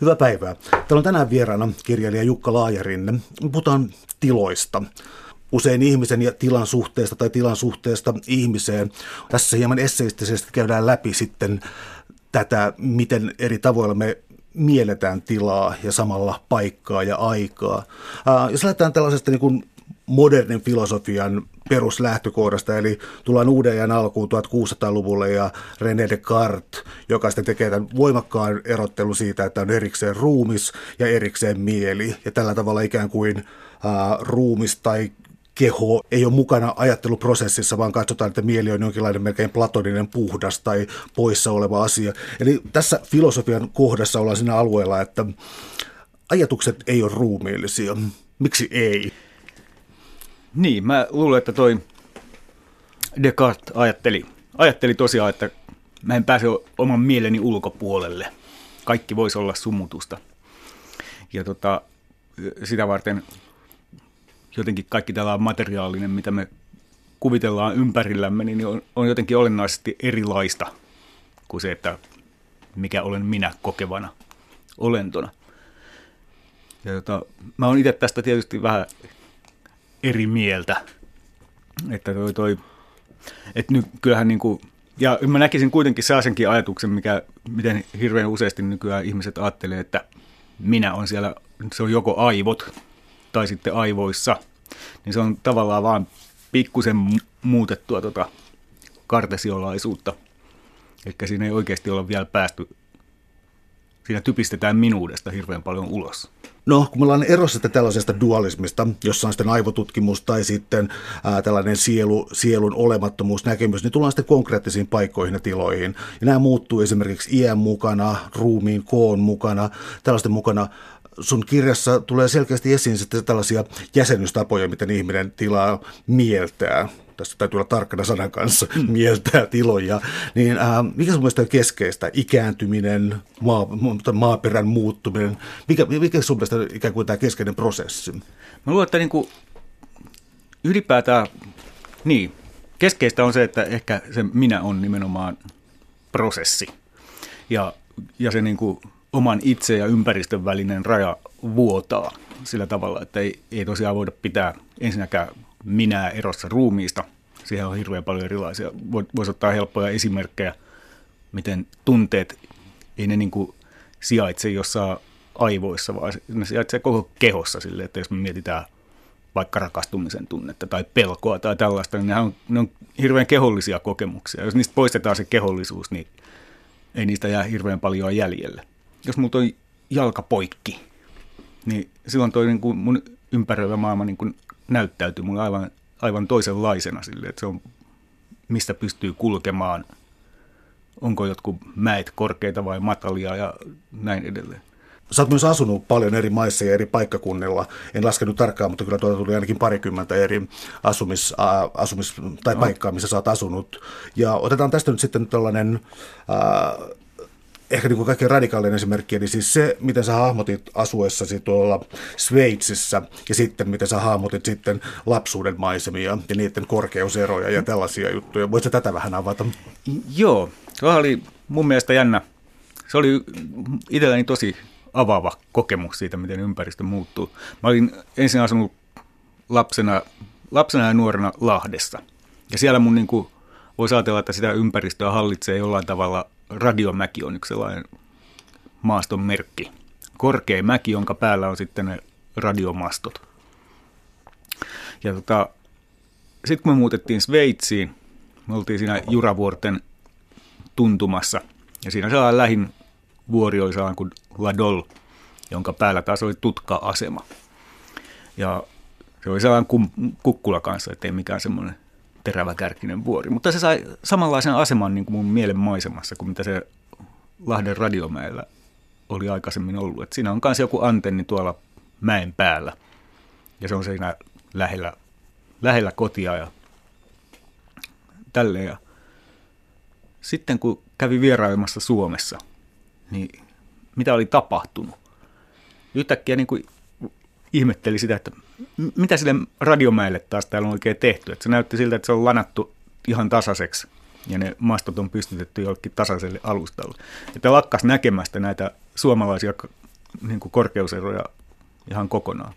Hyvää päivää. Täällä on tänään vieraana kirjailija Jukka Laajarinne. Puhutaan tiloista. Usein ihmisen ja tilan suhteesta tai tilan suhteesta ihmiseen. Tässä hieman esseistisesti käydään läpi sitten tätä, miten eri tavoilla me mielletään tilaa ja samalla paikkaa ja aikaa. Äh, jos lähdetään tällaisesta niin kuin modernin filosofian peruslähtökohdasta, eli tullaan uuden ajan alkuun 1600-luvulle ja René Descartes, joka sitten tekee tämän voimakkaan erottelun siitä, että on erikseen ruumis ja erikseen mieli, ja tällä tavalla ikään kuin ää, ruumis tai keho ei ole mukana ajatteluprosessissa, vaan katsotaan, että mieli on jonkinlainen melkein platoninen puhdas tai poissa oleva asia. Eli tässä filosofian kohdassa ollaan siinä alueella, että ajatukset ei ole ruumiillisia. Miksi ei? Niin, mä luulen, että toi Descartes ajatteli, ajatteli tosiaan, että mä en pääse oman mieleni ulkopuolelle. Kaikki voisi olla sumutusta. Ja tota, sitä varten jotenkin kaikki tällä materiaalinen, mitä me kuvitellaan ympärillämme, niin on, on jotenkin olennaisesti erilaista kuin se, että mikä olen minä kokevana olentona. Ja tota, mä oon itse tästä tietysti vähän eri mieltä. Että toi, toi että nyt kyllähän niin kuin, ja mä näkisin kuitenkin sellaisenkin ajatuksen, mikä, miten hirveän useasti nykyään ihmiset ajattelee, että minä on siellä, se on joko aivot tai sitten aivoissa, niin se on tavallaan vaan pikkusen muutettua tota kartesiolaisuutta. Eli siinä ei oikeasti ole vielä päästy, siinä typistetään minuudesta hirveän paljon ulos. No, kun me ollaan erossa tällaisesta dualismista, jossa on sitten aivotutkimus tai sitten ää, tällainen sielu, sielun olemattomuusnäkemys, niin tullaan sitten konkreettisiin paikkoihin ja tiloihin. Ja nämä muuttuu esimerkiksi iän mukana, ruumiin koon mukana, tällaisten mukana sun kirjassa tulee selkeästi esiin sitten tällaisia jäsennystapoja, miten ihminen tilaa mieltää tässä täytyy olla tarkkana sanan kanssa, mieltää tiloja, niin äh, mikä sun mielestä on keskeistä? Ikääntyminen, maa, maaperän muuttuminen, mikä, mikä sun mielestä on ikään kuin tämä keskeinen prosessi? Mä luulen, että niin kuin ylipäätään, niin, keskeistä on se, että ehkä se minä on nimenomaan prosessi. Ja, ja se niin kuin oman itse ja ympäristön välinen raja vuotaa sillä tavalla, että ei, ei tosiaan voida pitää ensinnäkään minä erossa ruumiista. Siihen on hirveän paljon erilaisia. Voisi ottaa helppoja esimerkkejä, miten tunteet, ei ne niin kuin sijaitse jossain aivoissa, vaan ne sijaitsee koko kehossa sille, että jos me mietitään vaikka rakastumisen tunnetta tai pelkoa tai tällaista, niin ne on, ne on hirveän kehollisia kokemuksia. Jos niistä poistetaan se kehollisuus, niin ei niistä jää hirveän paljon jäljelle. Jos mulla on jalka poikki, niin silloin toi niin kuin mun ympäröivä maailma niin kuin näyttäytyy mulle aivan, aivan toisenlaisena sille, että se on, mistä pystyy kulkemaan, onko jotkut mäet korkeita vai matalia ja näin edelleen. Sä oot myös asunut paljon eri maissa ja eri paikkakunnilla. En laskenut tarkkaan, mutta kyllä tuolta tuli ainakin parikymmentä eri asumis, ä, asumis tai no. paikkaa, missä sä oot asunut. Ja otetaan tästä nyt sitten tällainen äh, ehkä niin kuin kaikkein radikaalinen esimerkki, eli siis se, miten sä hahmotit asuessasi tuolla Sveitsissä ja sitten miten sä hahmotit sitten lapsuuden maisemia ja niiden korkeuseroja ja tällaisia juttuja. Voitko tätä vähän avata? Joo, se oli mun mielestä jännä. Se oli itselläni tosi avaava kokemus siitä, miten ympäristö muuttuu. Mä olin ensin asunut lapsena, lapsena ja nuorena Lahdessa. Ja siellä mun niin kuin, voisi ajatella, että sitä ympäristöä hallitsee jollain tavalla radiomäki on yksi sellainen maaston merkki. Korkea mäki, jonka päällä on sitten ne radiomastot. Ja tota, sitten kun me muutettiin Sveitsiin, me oltiin siinä Juravuorten tuntumassa. Ja siinä sellainen lähin vuori oli kuin Ladol, jonka päällä taas oli tutka-asema. Ja se oli sellainen kukkula kanssa, ettei mikään semmoinen teräväkärkinen vuori. Mutta se sai samanlaisen aseman niin kuin mun mielen maisemassa kuin mitä se Lahden radiomäellä oli aikaisemmin ollut. Et siinä on myös joku antenni tuolla mäen päällä ja se on siinä lähellä, lähellä kotia ja tälleen. Ja sitten kun kävi vierailemassa Suomessa, niin mitä oli tapahtunut? Yhtäkkiä niin kuin ihmetteli sitä, että mitä sille radiomäelle taas täällä on oikein tehty. Että se näytti siltä, että se on lanattu ihan tasaiseksi ja ne mastot on pystytetty jollekin tasaiselle alustalle. Että lakkas näkemästä näitä suomalaisia niin kuin korkeuseroja ihan kokonaan.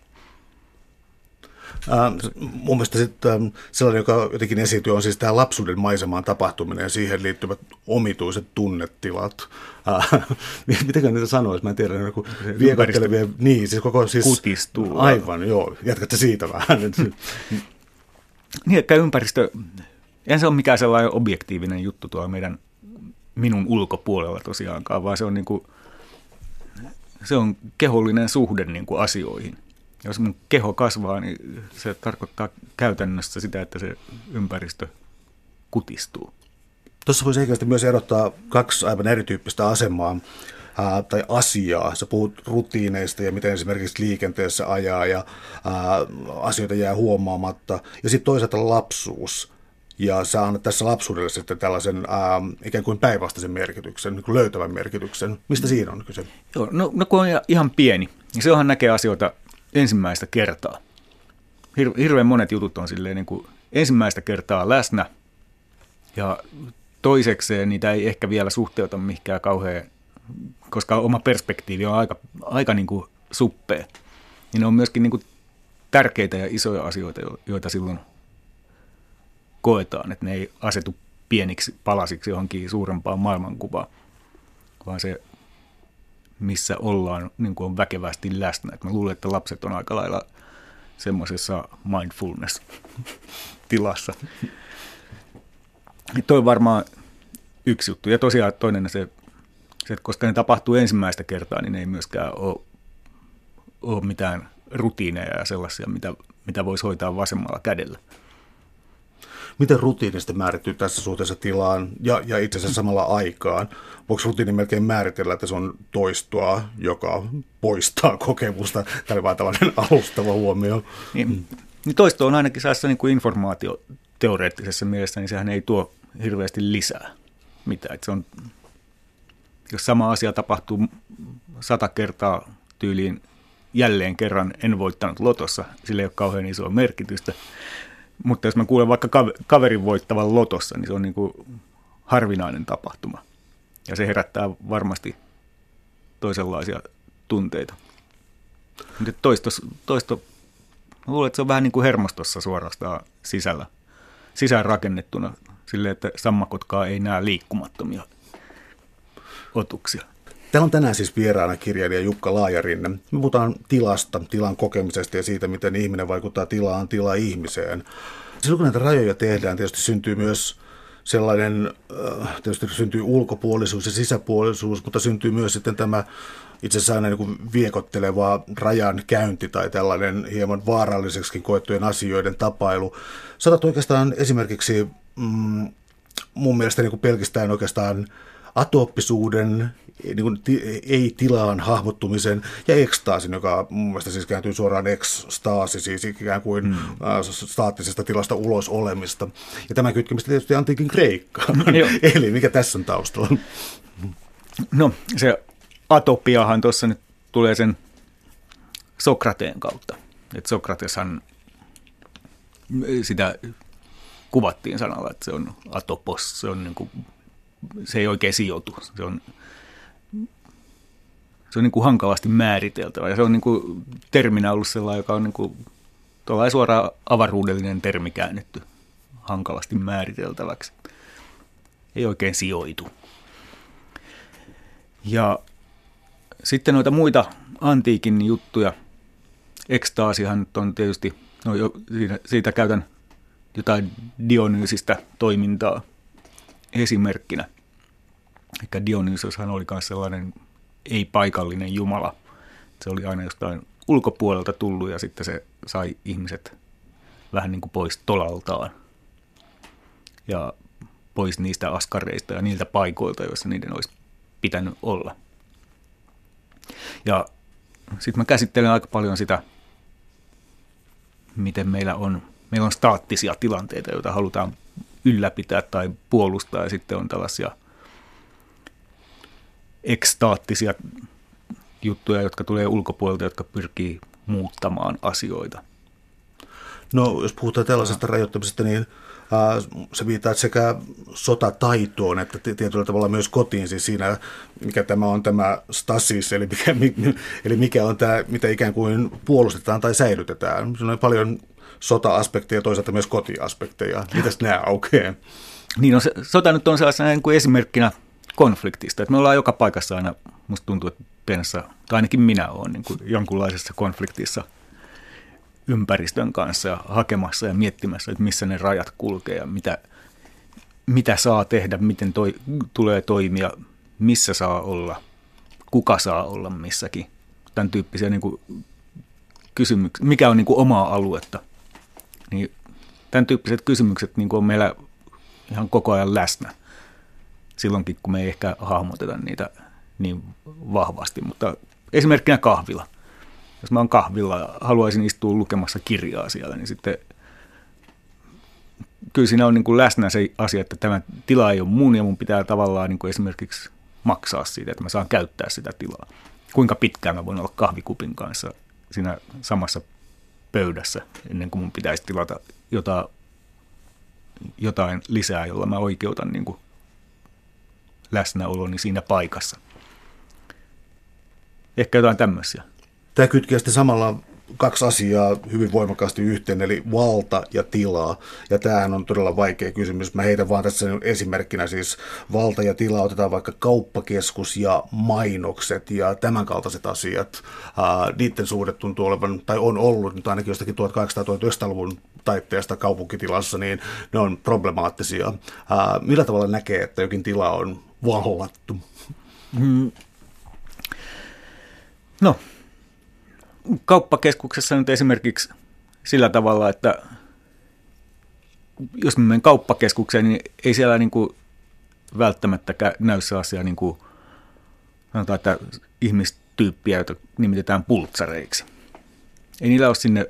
Äh, mun mielestä sitten ähm, sellainen, joka jotenkin esiintyy, on siis tämä lapsuuden maisemaan tapahtuminen ja siihen liittyvät omituiset tunnetilat. Äh, miten niitä sanoisi? Mä en tiedä, joku viekottelevia, niin, siis koko siis... Kutistuu. Aivan, joo. Jatkatte siitä vähän. niin, että ympäristö, en se ole mikään sellainen objektiivinen juttu tuo meidän minun ulkopuolella tosiaankaan, vaan se on, niin kuin, se on kehollinen suhde niin kuin asioihin – jos mun keho kasvaa, niin se tarkoittaa käytännössä sitä, että se ympäristö kutistuu. Tuossa voisi ehkä myös erottaa kaksi aivan erityyppistä asemaa ää, tai asiaa. Sä puhut rutiineista ja miten esimerkiksi liikenteessä ajaa ja ää, asioita jää huomaamatta. Ja sitten toisaalta lapsuus. Ja sä annat tässä lapsuudelle sitten tällaisen ää, ikään kuin päinvastaisen merkityksen, niin kuin löytävän merkityksen. Mistä siinä on kyse? Joo, no, no kun on ihan pieni, niin se onhan näkee asioita ensimmäistä kertaa. Hir- hirveän monet jutut on silleen niin kuin ensimmäistä kertaa läsnä ja toisekseen niitä ei ehkä vielä suhteuta mihinkään kauhean, koska oma perspektiivi on aika, aika niin kuin suppea. Niin ne on myöskin niin kuin tärkeitä ja isoja asioita, joita silloin koetaan, että ne ei asetu pieniksi palasiksi johonkin suurempaan maailmankuvaan, vaan se missä ollaan niin kuin on väkevästi läsnä. Et mä luulen, että lapset on aika lailla semmoisessa mindfulness-tilassa. Toi on varmaan yksi juttu. Ja tosiaan toinen se, se, että koska ne tapahtuu ensimmäistä kertaa, niin ne ei myöskään ole, ole mitään rutiineja ja sellaisia, mitä, mitä voisi hoitaa vasemmalla kädellä miten rutiinista määrittyy tässä suhteessa tilaan ja, ja itse asiassa samalla aikaan? Voiko rutiini melkein määritellä, että se on toistoa, joka poistaa kokemusta? Tämä oli vain tällainen alustava huomio. Niin, niin toisto on ainakin sellaisessa niin kuin informaatioteoreettisessa mielessä, niin sehän ei tuo hirveästi lisää mitään. Että se on, jos sama asia tapahtuu sata kertaa tyyliin jälleen kerran en voittanut lotossa, sillä ei ole kauhean isoa merkitystä. Mutta jos mä kuulen vaikka kaverin voittavan lotossa, niin se on niin kuin harvinainen tapahtuma. Ja se herättää varmasti toisenlaisia tunteita. Mutta toisto, toisto, mä luulen, että se on vähän niin kuin hermostossa suorastaan sisällä, sisään rakennettuna silleen, että sammakotkaa ei näe liikkumattomia otuksia. Täällä on tänään siis vieraana kirjailija Jukka Laajarinne. Me puhutaan tilasta, tilan kokemisesta ja siitä, miten ihminen vaikuttaa tilaan, tila ihmiseen. Silloin kun näitä rajoja tehdään, tietysti syntyy myös sellainen, äh, tietysti syntyy ulkopuolisuus ja sisäpuolisuus, mutta syntyy myös sitten tämä itse asiassa aina niin viekotteleva rajan käynti tai tällainen hieman vaaralliseksi koettujen asioiden tapailu. Saatat oikeastaan esimerkiksi mm, mun mielestä niin kuin pelkästään oikeastaan atooppisuuden, niin kuin ei-tilaan hahmottumisen ja ekstaasin, joka mun mielestä siis kääntyy suoraan ekstaasi, siis ikään kuin mm. staattisesta tilasta ulos olemista. Ja tämä kytkemistä tietysti antiikin Kreikkaan. No, Eli mikä tässä on taustalla? No se atopiahan tuossa nyt tulee sen Sokrateen kautta. että Sokrateshan sitä kuvattiin sanalla, että se on atopos, se on niin kuin se ei oikein sijoitu. Se on, se on niin kuin hankalasti määriteltävä ja se on niin kuin terminä ollut sellainen, joka on niin kuin suoraan avaruudellinen termi käännetty hankalasti määriteltäväksi. Ei oikein sijoitu. Ja sitten noita muita antiikin juttuja. Ekstaasihan on tietysti, no jo, siitä, siitä käytän jotain Dionyysistä toimintaa esimerkkinä. Eli Dionysoshan oli myös sellainen ei-paikallinen jumala. Se oli aina jostain ulkopuolelta tullut ja sitten se sai ihmiset vähän niin kuin pois tolaltaan ja pois niistä askareista ja niiltä paikoilta, joissa niiden olisi pitänyt olla. Ja sitten mä käsittelen aika paljon sitä, miten meillä on, meillä on staattisia tilanteita, joita halutaan ylläpitää tai puolustaa. Ja sitten on tällaisia ekstaattisia juttuja, jotka tulee ulkopuolelta, jotka pyrkii muuttamaan asioita. No, jos puhutaan tällaisesta rajoittamisesta, niin Se viittaa sekä sotataitoon että tietyllä tavalla myös kotiin, siis siinä, mikä tämä on tämä stasis, eli mikä, eli mikä on tämä, mitä ikään kuin puolustetaan tai säilytetään. Siinä on paljon sota-aspekteja ja toisaalta myös kotiaspekteja. Mitäs nämä aukeaa? Niin, no se, sota nyt on sellaisena niin kuin esimerkkinä konfliktista. Että me ollaan joka paikassa aina, musta tuntuu, että pienessä, tai ainakin minä olen niin kuin jonkunlaisessa konfliktissa ympäristön kanssa ja hakemassa ja miettimässä, että missä ne rajat kulkee ja mitä, mitä saa tehdä, miten toi, tulee toimia, missä saa olla, kuka saa olla missäkin. Tämän tyyppisiä niin kuin kysymyksiä, mikä on niin kuin omaa aluetta. Niin tämän tyyppiset kysymykset niin kuin on meillä ihan koko ajan läsnä silloinkin, kun me ei ehkä hahmoteta niitä niin vahvasti. Mutta esimerkkinä kahvila. Jos mä oon kahvilla ja haluaisin istua lukemassa kirjaa siellä, niin sitten kyllä siinä on niin kuin läsnä se asia, että tämä tila ei ole mun ja mun pitää tavallaan niin kuin esimerkiksi maksaa siitä, että mä saan käyttää sitä tilaa. Kuinka pitkään mä voin olla kahvikupin kanssa siinä samassa pöydässä ennen kuin mun pitäisi tilata jotain, jotain lisää, jolla mä oikeutan niin kuin läsnäoloni siinä paikassa. Ehkä jotain tämmöisiä. Tämä kytkee sitten samalla kaksi asiaa hyvin voimakkaasti yhteen, eli valta ja tilaa. Ja tämähän on todella vaikea kysymys. Mä heitän vaan tässä esimerkkinä siis valta ja tila. Otetaan vaikka kauppakeskus ja mainokset ja tämänkaltaiset asiat. Uh, niiden suhde tuntuu olevan, tai on ollut nyt ainakin jostakin 1800-1900-luvun taitteesta kaupunkitilassa, niin ne on problemaattisia. Uh, millä tavalla näkee, että jokin tila on vallattu? Hmm. No, kauppakeskuksessa nyt esimerkiksi sillä tavalla, että jos mä menen kauppakeskukseen, niin ei siellä niin kuin välttämättä näy se asia niin kuin, sanotaan, että ihmistyyppiä, joita nimitetään pultsareiksi. Ei niillä ole sinne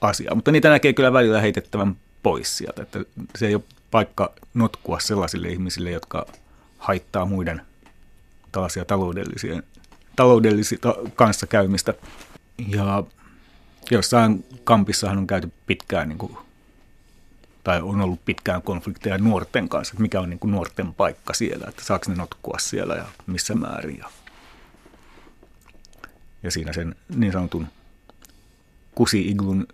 asiaa, mutta niitä näkee kyllä välillä heitettävän pois sieltä, että se ei ole paikka notkua sellaisille ihmisille, jotka haittaa muiden tällaisia taloudellisia, taloudellisia kanssakäymistä. Ja jossain kampissahan on käyty pitkään, niin kuin, tai on ollut pitkään konflikteja nuorten kanssa, että mikä on niin kuin nuorten paikka siellä, että saako ne notkua siellä ja missä määrin. Ja, ja siinä sen niin sanotun kusi-iglun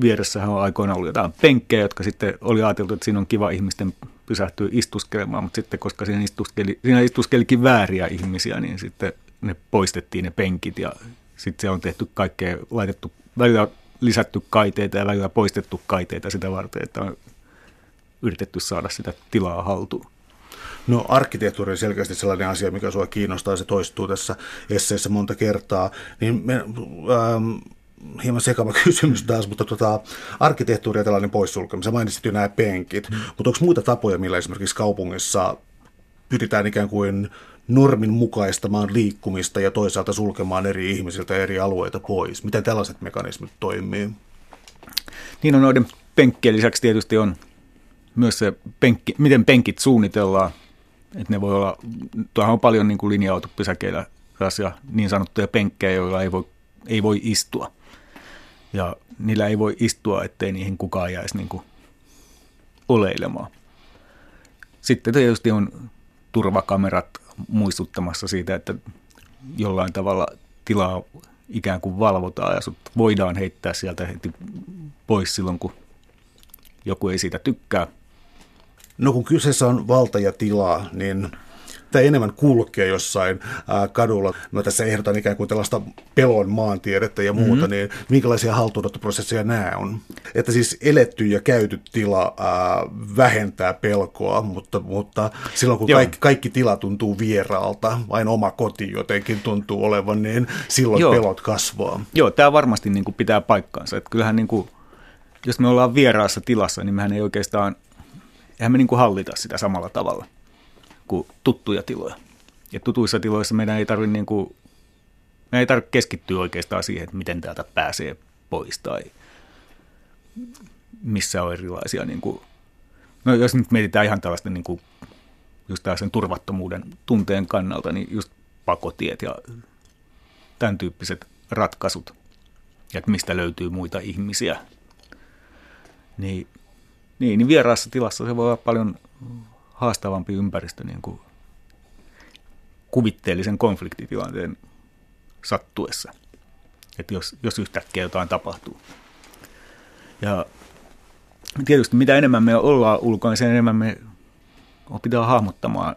vieressähän on aikoina ollut jotain penkkejä, jotka sitten oli ajateltu, että siinä on kiva ihmisten pysähtyä istuskelemaan, mutta sitten koska siinä, istuskeli, siinä istuskelikin vääriä ihmisiä, niin sitten ne poistettiin ne penkit ja sitten se on tehty kaikkea, laitettu, välillä lisätty kaiteita ja välillä poistettu kaiteita sitä varten, että on yritetty saada sitä tilaa haltuun. No arkkitehtuuri on selkeästi sellainen asia, mikä sinua kiinnostaa, se toistuu tässä esseessä monta kertaa. Niin me, ähm, hieman sekava kysymys taas, mutta tota, arkkitehtuuri ja tällainen poissulkeminen. Sä mainitsit jo nämä penkit, mm. mutta onko muita tapoja, millä esimerkiksi kaupungissa pyritään ikään kuin normin mukaistamaan liikkumista ja toisaalta sulkemaan eri ihmisiltä eri alueita pois? Miten tällaiset mekanismit toimii? Niin on noiden penkkien lisäksi tietysti on myös se penkki, miten penkit suunnitellaan. Että ne voi olla, tuohan on paljon niin kuin linja-autopysäkeillä niin sanottuja penkkejä, joilla ei voi, ei voi istua. Ja niillä ei voi istua, ettei niihin kukaan jäisi niin kuin oleilemaan. Sitten tietysti on turvakamerat muistuttamassa siitä, että jollain tavalla tilaa ikään kuin valvotaan ja sut voidaan heittää sieltä heti pois silloin, kun joku ei siitä tykkää. No kun kyseessä on valta ja tilaa, niin tai enemmän kulkea jossain ää, kadulla. Mä tässä ehdotan ikään kuin tällaista pelon maantiedettä ja muuta, mm-hmm. niin minkälaisia haltuunottoprosesseja nämä on? Että siis eletty ja käyty tila ää, vähentää pelkoa, mutta, mutta silloin kun kaikki, kaikki tila tuntuu vieraalta, vain oma koti jotenkin tuntuu olevan, niin silloin Joo. pelot kasvaa. Joo, tämä varmasti niin kuin pitää paikkaansa. Että kyllähän niin kuin, jos me ollaan vieraassa tilassa, niin mehän ei oikeastaan, eihän me niin kuin hallita sitä samalla tavalla kuin tuttuja tiloja. Ja tutuissa tiloissa meidän ei tarvitse niin kuin, meidän ei tarvitse keskittyä oikeastaan siihen, että miten täältä pääsee pois tai missä on erilaisia, niin kuin, no jos nyt mietitään ihan tällaista niin kuin, just tällaisen turvattomuuden tunteen kannalta, niin just pakotiet ja tämän tyyppiset ratkaisut, ja että mistä löytyy muita ihmisiä, niin Niin, niin vieraassa tilassa se voi olla paljon haastavampi ympäristö niin kuin kuvitteellisen konfliktitilanteen sattuessa. Että jos, jos yhtäkkiä jotain tapahtuu. Ja tietysti mitä enemmän me ollaan ulkona, niin sen enemmän me opitaan hahmottamaan,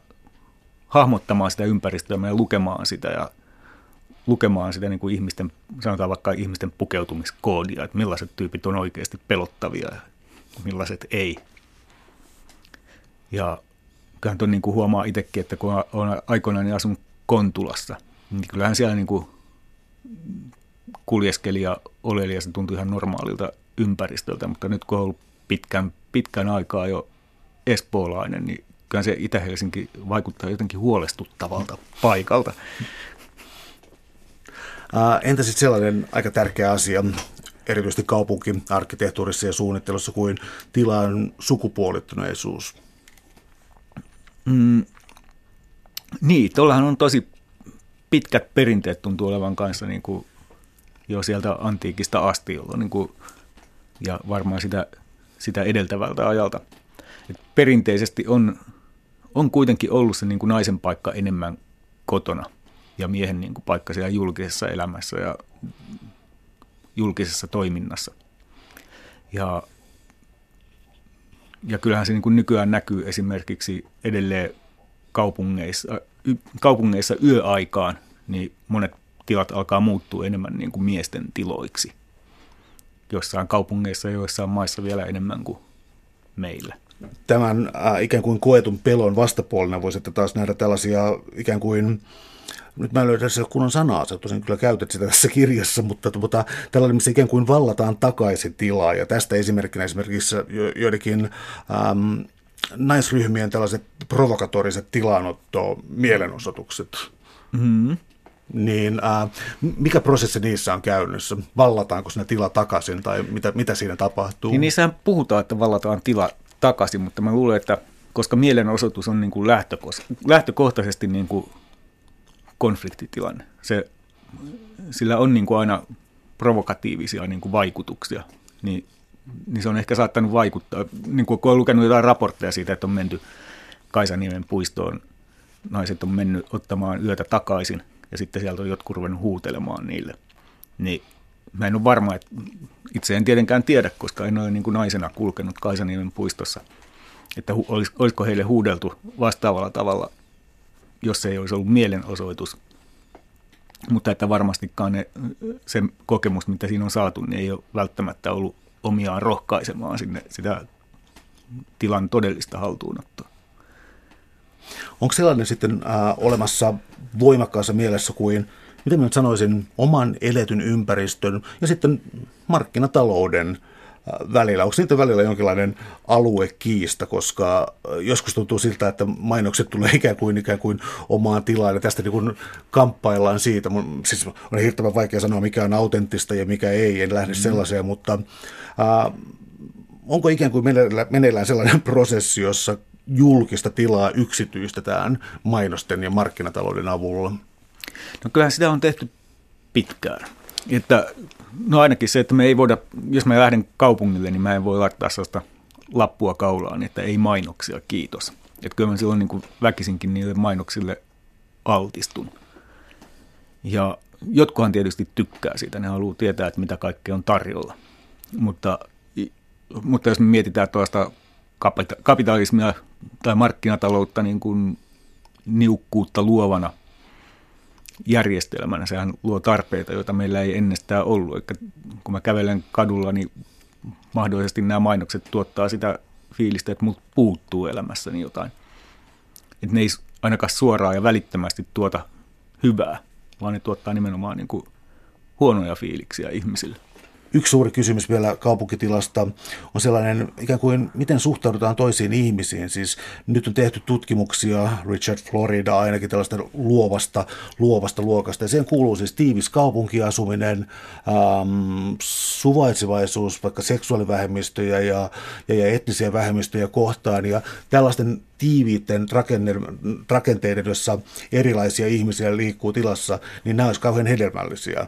hahmottamaan sitä ympäristöä ja lukemaan sitä ja lukemaan sitä niin kuin ihmisten, sanotaan vaikka ihmisten pukeutumiskoodia, että millaiset tyypit on oikeasti pelottavia ja millaiset ei. Ja kyllähän tuon niin huomaa itsekin, että kun on aikoinaan niin asunut Kontulassa, niin kyllähän siellä niin kuin kuljeskeli ja oleli ja se tuntui ihan normaalilta ympäristöltä, mutta nyt kun on ollut pitkän, pitkän aikaa jo espoolainen, niin kyllä se Itä-Helsinki vaikuttaa jotenkin huolestuttavalta paikalta. Entä sitten sellainen aika tärkeä asia, erityisesti kaupunkiarkkitehtuurissa ja suunnittelussa, kuin tilan sukupuolittuneisuus? Mm, niin, tuollahan on tosi pitkät perinteet tuntuu olevan kanssa niin kuin jo sieltä antiikista asti, jolloin niin kuin, ja varmaan sitä, sitä edeltävältä ajalta. Et perinteisesti on, on kuitenkin ollut se niin kuin naisen paikka enemmän kotona ja miehen niin kuin paikka siellä julkisessa elämässä ja julkisessa toiminnassa. Ja, ja kyllähän se niin kuin nykyään näkyy esimerkiksi edelleen kaupungeissa, kaupungeissa yöaikaan, niin monet tilat alkaa muuttua enemmän niin kuin miesten tiloiksi. Jossain kaupungeissa ja joissain maissa vielä enemmän kuin meillä. Tämän äh, ikään kuin koetun pelon vastapuolena voisi taas nähdä tällaisia ikään kuin nyt mä en löydä se kunnon sanaa, sä tosin kyllä käytät sitä tässä kirjassa, mutta tuota, tällainen, missä ikään kuin vallataan takaisin tilaa, ja tästä esimerkkinä esimerkiksi jo, joidenkin äm, naisryhmien tällaiset provokatoriset tilanotto mielenosoitukset. Mm-hmm. Niin äh, mikä prosessi niissä on käynnissä? Vallataanko sinne tila takaisin tai mitä, mitä siinä tapahtuu? Niin niissähän puhutaan, että vallataan tila takaisin, mutta mä luulen, että koska mielenosoitus on niin kuin lähtökohtaisesti niin kuin konfliktitilanne, se, sillä on niin kuin aina provokatiivisia niin kuin vaikutuksia, niin niin se on ehkä saattanut vaikuttaa. Niin kuin kun olen lukenut jotain raportteja siitä, että on menty Kaisaniemen puistoon, naiset on mennyt ottamaan yötä takaisin ja sitten sieltä on jotkut ruvennut huutelemaan niille. Niin mä en ole varma, että itse en tietenkään tiedä, koska en ole niin kuin naisena kulkenut Kaisaniemen puistossa, että olis, olisiko heille huudeltu vastaavalla tavalla, jos se ei olisi ollut mielenosoitus. Mutta että varmastikaan ne, se kokemus, mitä siinä on saatu, niin ei ole välttämättä ollut omiaan rohkaisemaan sinne sitä tilan todellista haltuunottoa. Onko sellainen sitten äh, olemassa voimakkaassa mielessä kuin, miten mä nyt sanoisin, oman eletyn ympäristön ja sitten markkinatalouden välillä? Onko niiden välillä jonkinlainen aluekiista, koska äh, joskus tuntuu siltä, että mainokset tulee ikään kuin, ikään kuin omaan tilaan ja tästä niin kuin kamppaillaan siitä. Mun, siis on hirveän vaikea sanoa, mikä on autenttista ja mikä ei, en lähde mm. sellaiseen, mutta äh, onko ikään kuin meneillään sellainen prosessi, jossa julkista tilaa yksityistetään mainosten ja markkinatalouden avulla? No kyllähän sitä on tehty pitkään. Että, no ainakin se, että me ei voida, jos mä lähden kaupungille, niin mä en voi laittaa sellaista lappua kaulaan, että ei mainoksia, kiitos. Että kyllä mä silloin niin kuin väkisinkin niille mainoksille altistun. Ja jotkuhan tietysti tykkää siitä, ne haluaa tietää, että mitä kaikkea on tarjolla. Mutta, mutta jos me mietitään tuosta kapitalismia tai markkinataloutta niin kuin niukkuutta luovana järjestelmänä. Sehän luo tarpeita, joita meillä ei ennestään ollut. Eli kun mä kävelen kadulla, niin mahdollisesti nämä mainokset tuottaa sitä fiilistä, että mut puuttuu elämässäni jotain. Että ne ei ainakaan suoraan ja välittömästi tuota hyvää, vaan ne tuottaa nimenomaan niin kuin huonoja fiiliksiä ihmisille. Yksi suuri kysymys vielä kaupunkitilasta on sellainen, ikään kuin miten suhtaudutaan toisiin ihmisiin. Siis nyt on tehty tutkimuksia, Richard Florida ainakin tällaista luovasta, luovasta luokasta. Ja siihen kuuluu siis tiivis kaupunkiasuminen, ähm, suvaitsevaisuus vaikka seksuaalivähemmistöjä ja, ja, ja etnisiä vähemmistöjä kohtaan. Ja tällaisten tiiviitten rakenteiden, joissa erilaisia ihmisiä liikkuu tilassa, niin nämä olisivat kauhean hedelmällisiä.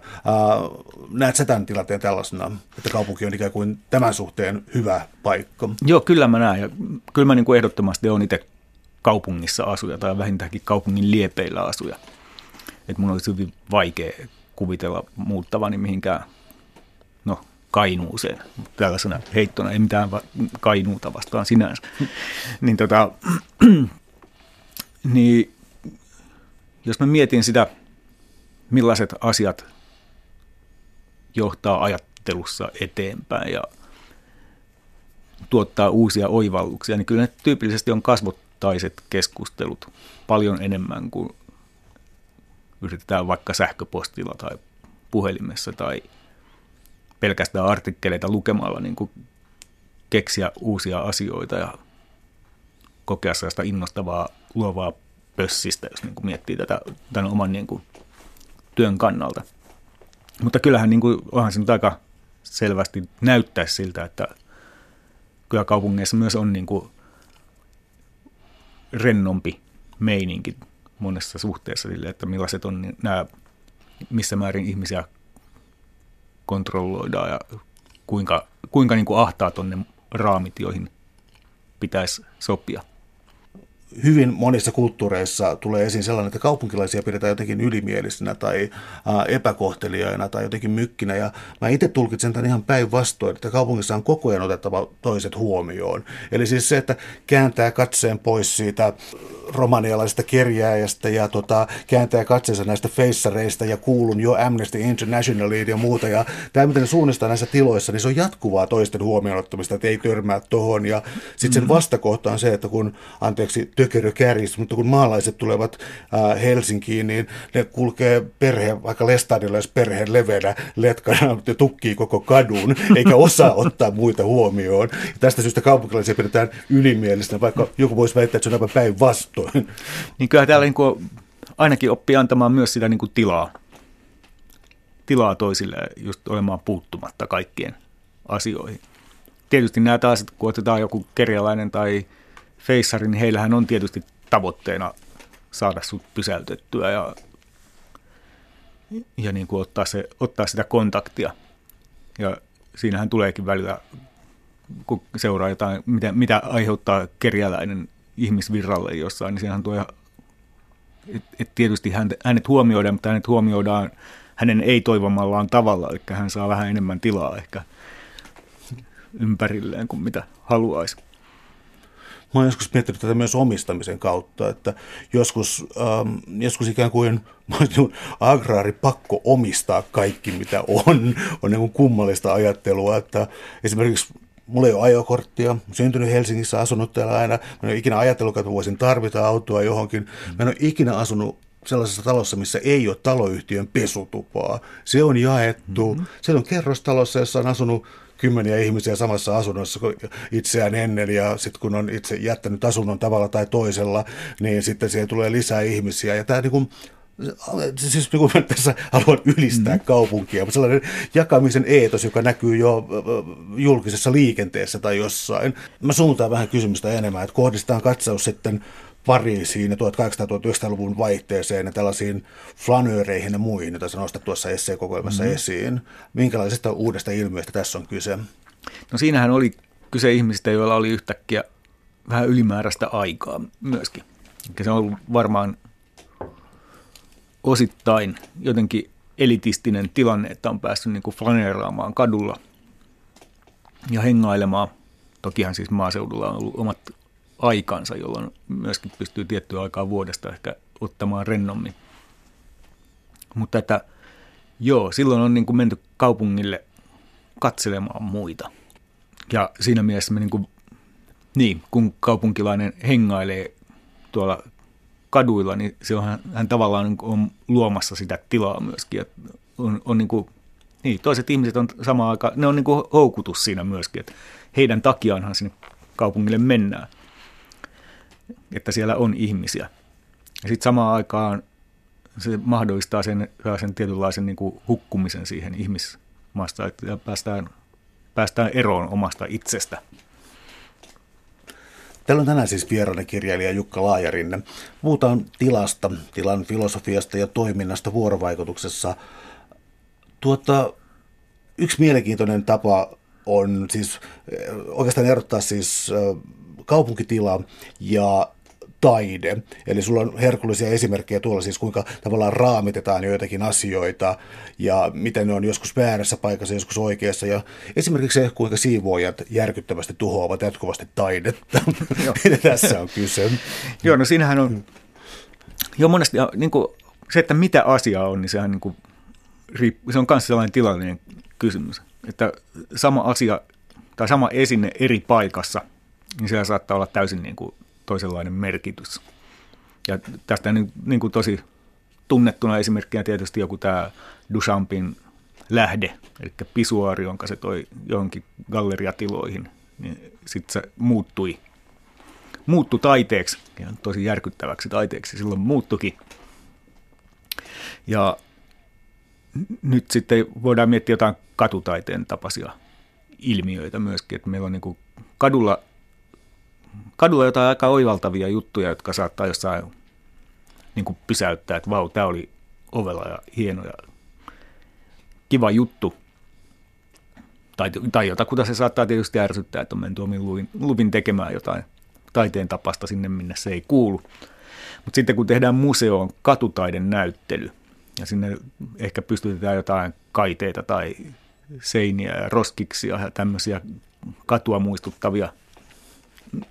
Näet sä tämän tilanteen tällaisena, että kaupunki on ikään kuin tämän suhteen hyvä paikka? Joo, kyllä mä näen. Ja kyllä mä niin kuin ehdottomasti olen itse kaupungissa asuja tai vähintäänkin kaupungin liepeillä asuja. Että mun olisi hyvin vaikea kuvitella muuttavani mihinkään Kainuuseen, tällaisena heittona, ei mitään Kainuuta vastaan sinänsä. niin, tota, niin jos mä mietin sitä, millaiset asiat johtaa ajattelussa eteenpäin ja tuottaa uusia oivalluksia, niin kyllä ne tyypillisesti on kasvottaiset keskustelut paljon enemmän kuin yritetään vaikka sähköpostilla tai puhelimessa tai pelkästään artikkeleita lukemalla niin kuin keksiä uusia asioita ja kokea sellaista innostavaa, luovaa pössistä, jos niin kuin miettii tätä tämän oman niin kuin työn kannalta. Mutta kyllähän niin kuin, onhan se nyt aika selvästi näyttää siltä, että kyllä kaupungeissa myös on niin kuin rennompi meininki monessa suhteessa sille, että millaiset on nämä, missä määrin ihmisiä kontrolloidaan ja kuinka, kuinka niin kuin ahtaat on ne raamit, joihin pitäisi sopia hyvin monissa kulttuureissa tulee esiin sellainen, että kaupunkilaisia pidetään jotenkin ylimielisinä tai epäkohteliaina tai jotenkin mykkinä. Ja mä itse tulkitsen tämän ihan päinvastoin, että kaupungissa on koko ajan otettava toiset huomioon. Eli siis se, että kääntää katseen pois siitä romanialaisesta kerjääjästä ja tota, kääntää katseensa näistä feissareista ja kuulun jo Amnesty Internationaliin ja muuta. Ja tämä, miten ne suunnistaa näissä tiloissa, niin se on jatkuvaa toisten huomioon ottamista, että ei törmää tohon. Ja sitten sen mm-hmm. vastakohta on se, että kun, anteeksi, tökerö kärjistä, mutta kun maalaiset tulevat äh, Helsinkiin, niin ne kulkee perhe, vaikka Lestadilla jos perheen leveänä letkana ja tukkii koko kadun, eikä osaa ottaa muita huomioon. Ja tästä syystä kaupunkilaisia pidetään ylimielisenä, vaikka joku voisi väittää, että se on aivan päinvastoin. Niin kyllä täällä niin kuin ainakin oppii antamaan myös sitä niin kuin tilaa, tilaa toisille just olemaan puuttumatta kaikkien asioihin. Tietysti nämä taas, kun otetaan joku kerjalainen tai feissari, niin heillähän on tietysti tavoitteena saada sut pysäytettyä ja, ja niin kuin ottaa, se, ottaa sitä kontaktia. Ja siinähän tuleekin välillä, kun seuraa jotain, mitä, mitä aiheuttaa kerjäläinen ihmisvirralle jossain, niin siinähän tulee, että et tietysti hänet, hänet huomioidaan, mutta hänet huomioidaan hänen ei-toivomallaan tavalla, eli hän saa vähän enemmän tilaa ehkä ympärilleen kuin mitä haluaisi. Mä oon joskus miettinyt tätä myös omistamisen kautta, että joskus, ähm, joskus ikään kuin agraari pakko omistaa kaikki, mitä on. On niin kummallista ajattelua, että esimerkiksi Mulla ei ole ajokorttia, syntynyt Helsingissä, asunut täällä aina. Mä en ole ikinä ajatellut, että voisin tarvita autoa johonkin. Mä en ole ikinä asunut sellaisessa talossa, missä ei ole taloyhtiön pesutupaa. Se on jaettu. Mm-hmm. Se on kerrostalossa, jossa on asunut kymmeniä ihmisiä samassa asunnossa itseään ennen ja sitten kun on itse jättänyt asunnon tavalla tai toisella, niin sitten siihen tulee lisää ihmisiä ja tämä niin kuin siis niin kuin tässä haluan ylistää mm. kaupunkia, mutta sellainen jakamisen eetos, joka näkyy jo julkisessa liikenteessä tai jossain. Mä suuntaan vähän kysymystä enemmän, että kohdistaan katsaus sitten Pariisiin ja 1800-1900-luvun vaihteeseen ja tällaisiin flanööreihin ja muihin, joita sä nostat tuossa esseekokoelmassa mm-hmm. esiin. Minkälaisesta uudesta ilmiöstä tässä on kyse? No siinähän oli kyse ihmisistä, joilla oli yhtäkkiä vähän ylimääräistä aikaa myöskin. Eli se on ollut varmaan osittain jotenkin elitistinen tilanne, että on päässyt niin kuin flaneeraamaan kadulla ja hengailemaan. Tokihan siis maaseudulla on ollut omat aikansa, jolloin myöskin pystyy tiettyä aikaa vuodesta ehkä ottamaan rennommin. Mutta että joo, silloin on niin kuin menty kaupungille katselemaan muita. Ja siinä mielessä me niin kuin, niin, kun kaupunkilainen hengailee tuolla kaduilla, niin se on, hän tavallaan niin on luomassa sitä tilaa myöskin. Että on, on niin kuin, niin, toiset ihmiset on samaan aikaan, ne on niin kuin houkutus siinä myöskin, että heidän takiaanhan sinne kaupungille mennään että siellä on ihmisiä. Ja sitten samaan aikaan se mahdollistaa sen, sen tietynlaisen niin kuin hukkumisen siihen ihmismasta, että päästään, päästään eroon omasta itsestä. Täällä on tänään siis vieraana kirjailija Jukka Laajarinne. Puhutaan tilasta, tilan filosofiasta ja toiminnasta vuorovaikutuksessa. Tuota, yksi mielenkiintoinen tapa on siis oikeastaan erottaa siis kaupunkitila ja taide. Eli sulla on herkullisia esimerkkejä tuolla siis, kuinka tavallaan raamitetaan joitakin asioita ja miten ne on joskus väärässä paikassa, joskus oikeassa. Ja esimerkiksi se, kuinka siivoojat järkyttävästi tuhoavat jatkuvasti taidetta. Tässä on kyse? Joo, no siinähän on jo monesti niin kuin, se, että mitä asia on, niin sehän niin kuin, se on myös sellainen tilallinen kysymys. Että sama asia tai sama esine eri paikassa, niin siellä saattaa olla täysin niin kuin toisenlainen merkitys. Ja tästä niin, niin kuin tosi tunnettuna esimerkkinä tietysti joku tämä Duchampin lähde, eli pisuaari, jonka se toi johonkin galleriatiloihin, niin sitten se muuttui, muuttui taiteeksi, ja tosi järkyttäväksi taiteeksi, silloin muuttukin. Ja nyt sitten voidaan miettiä jotain katutaiteen tapaisia ilmiöitä myöskin, että meillä on niin kadulla kadulla jotain aika oivaltavia juttuja, jotka saattaa jossain niin kuin pysäyttää, että vau, tämä oli ovella ja hieno ja kiva juttu. Tai, tai jotakuta se saattaa tietysti ärsyttää, että on menty omin luvin, luvin tekemään jotain taiteen tapasta sinne, minne se ei kuulu. Mutta sitten kun tehdään museoon katutaiden näyttely, ja sinne ehkä pystytetään jotain kaiteita tai seiniä ja roskiksia ja tämmöisiä katua muistuttavia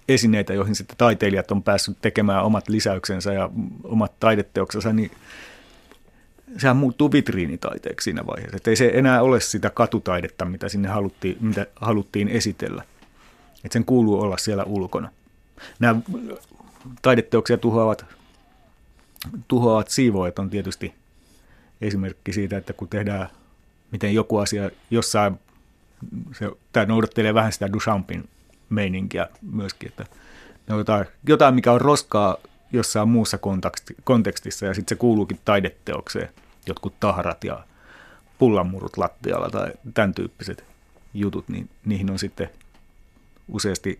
esineitä, joihin sitten taiteilijat on päässyt tekemään omat lisäyksensä ja omat taideteoksensa, niin sehän muuttuu vitriinitaiteeksi siinä vaiheessa. Että ei se enää ole sitä katutaidetta, mitä sinne haluttiin, mitä haluttiin esitellä. Että sen kuuluu olla siellä ulkona. Nämä taideteoksia tuhoavat, tuhoavat siivoajat on tietysti esimerkki siitä, että kun tehdään, miten joku asia jossain, se, tämä noudattelee vähän sitä Duchampin meininkiä myöskin, että ne on jotain, jotain, mikä on roskaa jossain muussa kontekstissa ja sitten se kuuluukin taideteokseen, jotkut tahrat ja pullanmurut lattialla tai tämän tyyppiset jutut, niin niihin on sitten useasti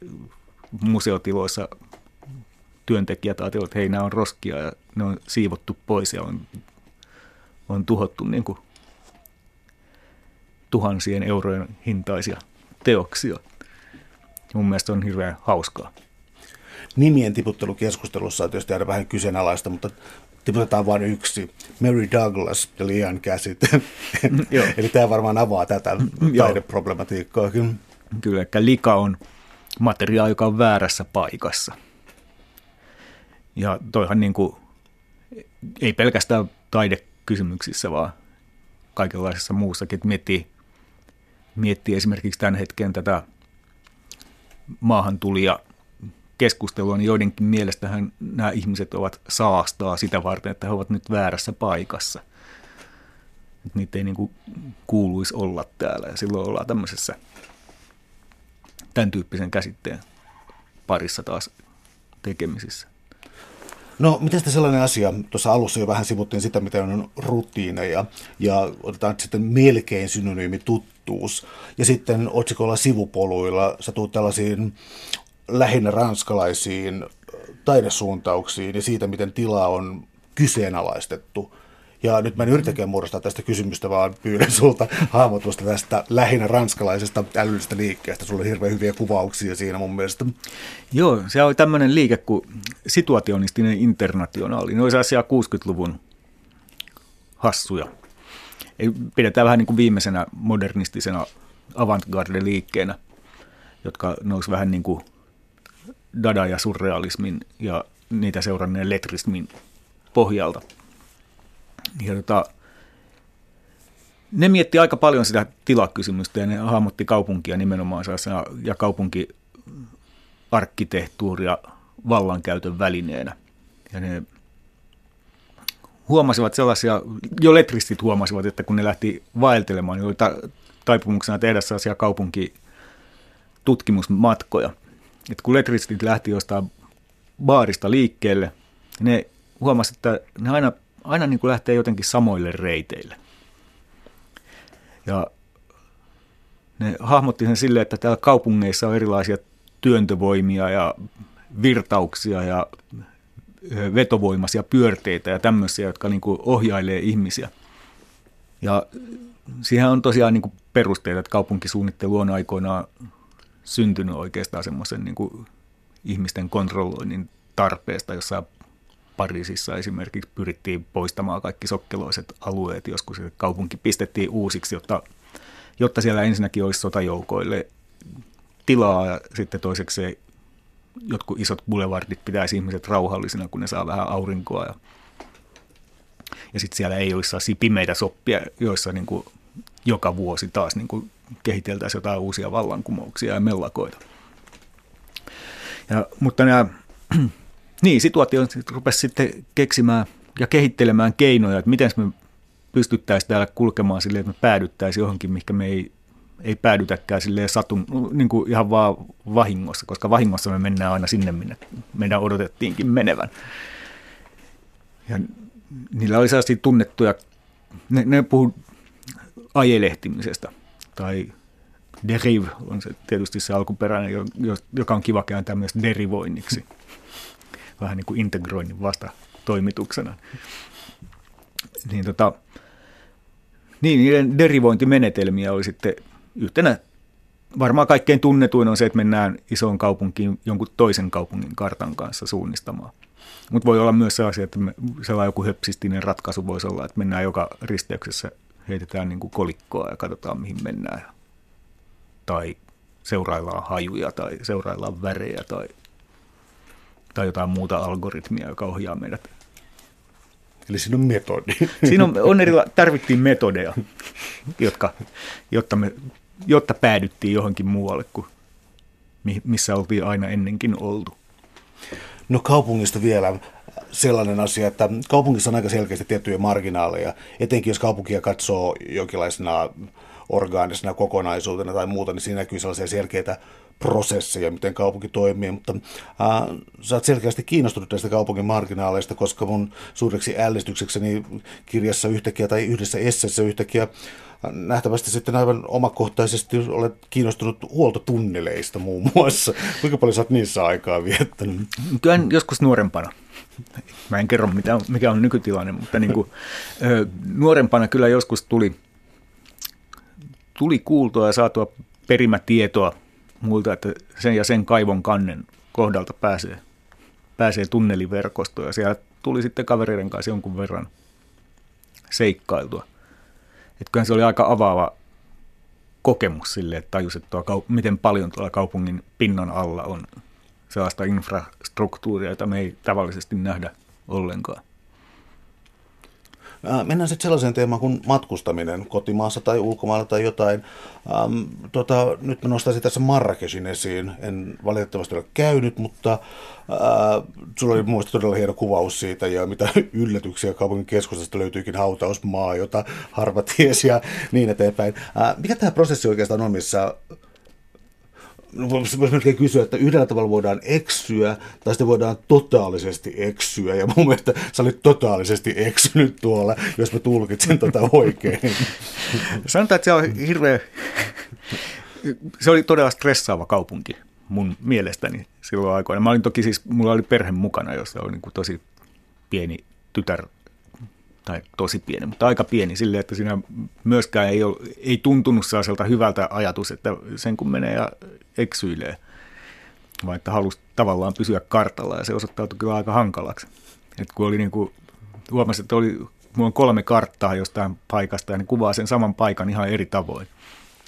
museotiloissa työntekijät ajatellut, että hei, nämä on roskia ja ne on siivottu pois ja on, on tuhottu niin kuin tuhansien eurojen hintaisia teoksia. Mun mielestä on hirveän hauskaa. Nimien tiputtelukeskustelussa on tietysti aina vähän kyseenalaista, mutta tiputetaan vain yksi. Mary Douglas ja liian käsit. Eli tämä varmaan avaa tätä taideproblematiikkaa. Kyllä, eli lika on materiaali, joka on väärässä paikassa. Ja toihan niin kuin, ei pelkästään taidekysymyksissä, vaan kaikenlaisessa muussakin. Että miettii, miettii esimerkiksi tämän hetken tätä maahan tuli ja keskustelua, niin joidenkin mielestähän nämä ihmiset ovat saastaa sitä varten, että he ovat nyt väärässä paikassa. Että niitä ei niin kuin kuuluisi olla täällä ja silloin ollaan tämmöisessä tämän tyyppisen käsitteen parissa taas tekemisissä. No, miten sitten sellainen asia, tuossa alussa jo vähän sivuttiin sitä, miten on rutiineja, ja otetaan sitten melkein synonyymi tuttuus, ja sitten otsikolla sivupoluilla sä tuut tällaisiin lähinnä ranskalaisiin taidesuuntauksiin ja siitä, miten tila on kyseenalaistettu. Ja nyt mä en yritäkään muodostaa tästä kysymystä, vaan pyydän sulta hahmotusta tästä lähinnä ranskalaisesta älyllisestä liikkeestä. Sulla on hirveän hyviä kuvauksia siinä mun mielestä. Joo, se oli tämmöinen liike kuin situationistinen internationaali. Ne asiaa 60-luvun hassuja. Pidetään vähän niin kuin viimeisenä modernistisena avantgarde-liikkeenä, jotka nousi vähän niin kuin dada- ja surrealismin ja niitä seuranneen letrismin pohjalta – ja tota, ne mietti aika paljon sitä tilakysymystä ja ne hahmotti kaupunkia nimenomaan ja kaupunkiarkkitehtuuria vallankäytön välineenä. Ja ne huomasivat sellaisia, jo letristit huomasivat, että kun ne lähti vaeltelemaan, niin oli ta- taipumuksena tehdä sellaisia kaupunkitutkimusmatkoja. Että kun letristit lähti jostain baarista liikkeelle, ne huomasivat, että ne aina aina niin kuin lähtee jotenkin samoille reiteille. Ja ne hahmotti sen silleen, että täällä kaupungeissa on erilaisia työntövoimia ja virtauksia ja vetovoimaisia pyörteitä ja tämmöisiä, jotka niin kuin ohjailee ihmisiä. Ja siihen on tosiaan niin kuin perusteita, että kaupunkisuunnittelu on aikoinaan syntynyt oikeastaan semmoisen niin ihmisten kontrolloinnin tarpeesta, jossa Pariisissa esimerkiksi pyrittiin poistamaan kaikki sokkeloiset alueet, joskus kaupunki pistettiin uusiksi, jotta, jotta siellä ensinnäkin olisi sotajoukoille tilaa ja sitten toiseksi jotkut isot boulevardit pitäisi ihmiset rauhallisina, kun ne saa vähän aurinkoa. Ja, ja sitten siellä ei olisi pimeitä soppia, joissa niin kuin joka vuosi taas niin kuin kehiteltäisiin jotain uusia vallankumouksia ja mellakoita. Ja, mutta nämä, niin, situaatio rupesi sitten keksimään ja kehittelemään keinoja, että miten me pystyttäisiin täällä kulkemaan silleen, että me päädyttäisiin johonkin, mikä me ei ei päädytäkään silleen satun, niin kuin ihan vaan vahingossa, koska vahingossa me mennään aina sinne, minne meidän odotettiinkin menevän. Ja niillä oli sellaisia tunnettuja, ne, ne puhuu ajelehtimisestä tai deriv on se, tietysti se alkuperäinen, joka on kiva kääntää myös derivoinniksi. Vähän niin kuin integroinnin vasta toimituksena. Niin, tota, niin niiden derivointimenetelmiä oli sitten yhtenä varmaan kaikkein tunnetuin on se, että mennään isoon kaupunkiin jonkun toisen kaupungin kartan kanssa suunnistamaan. Mutta voi olla myös sellaisia, että me, sellainen joku höpsistinen ratkaisu voisi olla, että mennään joka risteyksessä, heitetään niin kuin kolikkoa ja katsotaan mihin mennään. Tai seuraillaan hajuja tai seuraillaan värejä tai, tai jotain muuta algoritmia, joka ohjaa meidät. Eli siinä on metodi. Siinä on, on erila- tarvittiin metodeja, jotka, jotta me jotta päädyttiin johonkin muualle kuin missä oltiin aina ennenkin oltu. No kaupungista vielä sellainen asia, että kaupungissa on aika selkeästi tiettyjä marginaaleja, etenkin jos kaupunkia katsoo jonkinlaisena orgaanisena kokonaisuutena tai muuta, niin siinä näkyy sellaisia selkeitä prosesseja, miten kaupunki toimii, mutta äh, sä oot selkeästi kiinnostunut näistä kaupungin marginaaleista, koska mun suureksi ällistyksekseni kirjassa yhtäkkiä tai yhdessä esseessä yhtäkkiä nähtävästi sitten aivan omakohtaisesti olet kiinnostunut huoltotunneleista muun muassa. Kuinka paljon sä oot niissä aikaa viettänyt? Kyllä joskus nuorempana. Mä en kerro, mitä, mikä on nykytilanne, mutta niin kuin, nuorempana kyllä joskus tuli, tuli kuultua ja saatua perimätietoa muilta, että sen ja sen kaivon kannen kohdalta pääsee, pääsee tunneliverkostoon ja siellä tuli sitten kavereiden kanssa jonkun verran seikkailtua. Että kyllä se oli aika avaava kokemus sille, että tajus, että tuo miten paljon tuolla kaupungin pinnan alla on sellaista infrastruktuuria, jota me ei tavallisesti nähdä ollenkaan. Mennään sitten sellaiseen teemaan kuin matkustaminen kotimaassa tai ulkomailla tai jotain. Ähm, tota, nyt mä nostaisin tässä Marrakeshin esiin. En valitettavasti ole käynyt, mutta äh, sulla oli muista todella hieno kuvaus siitä ja mitä yllätyksiä kaupungin keskustasta löytyykin hautausmaa, jota harva tiesi ja niin eteenpäin. Äh, mikä tämä prosessi oikeastaan on, missä voisi melkein kysyä, että yhdellä tavalla voidaan eksyä, tai sitten voidaan totaalisesti eksyä, ja mun mielestä sä olit totaalisesti eksynyt tuolla, jos mä tulkitsen tota oikein. Sanotaan, että se on hirveä, se oli todella stressaava kaupunki mun mielestäni silloin aikoina. Mä olin toki siis, mulla oli perhe mukana, jossa oli niin kuin tosi pieni tytär tai tosi pieni, mutta aika pieni silleen, että siinä myöskään ei, ole, ei tuntunut sellaiselta hyvältä ajatus, että sen kun menee ja eksyilee, että halusi tavallaan pysyä kartalla ja se osoittautui kyllä aika hankalaksi. Et kun oli niin kuin, huomasi, että oli, mulla on kolme karttaa jostain paikasta ja ne kuvaa sen saman paikan ihan eri tavoin.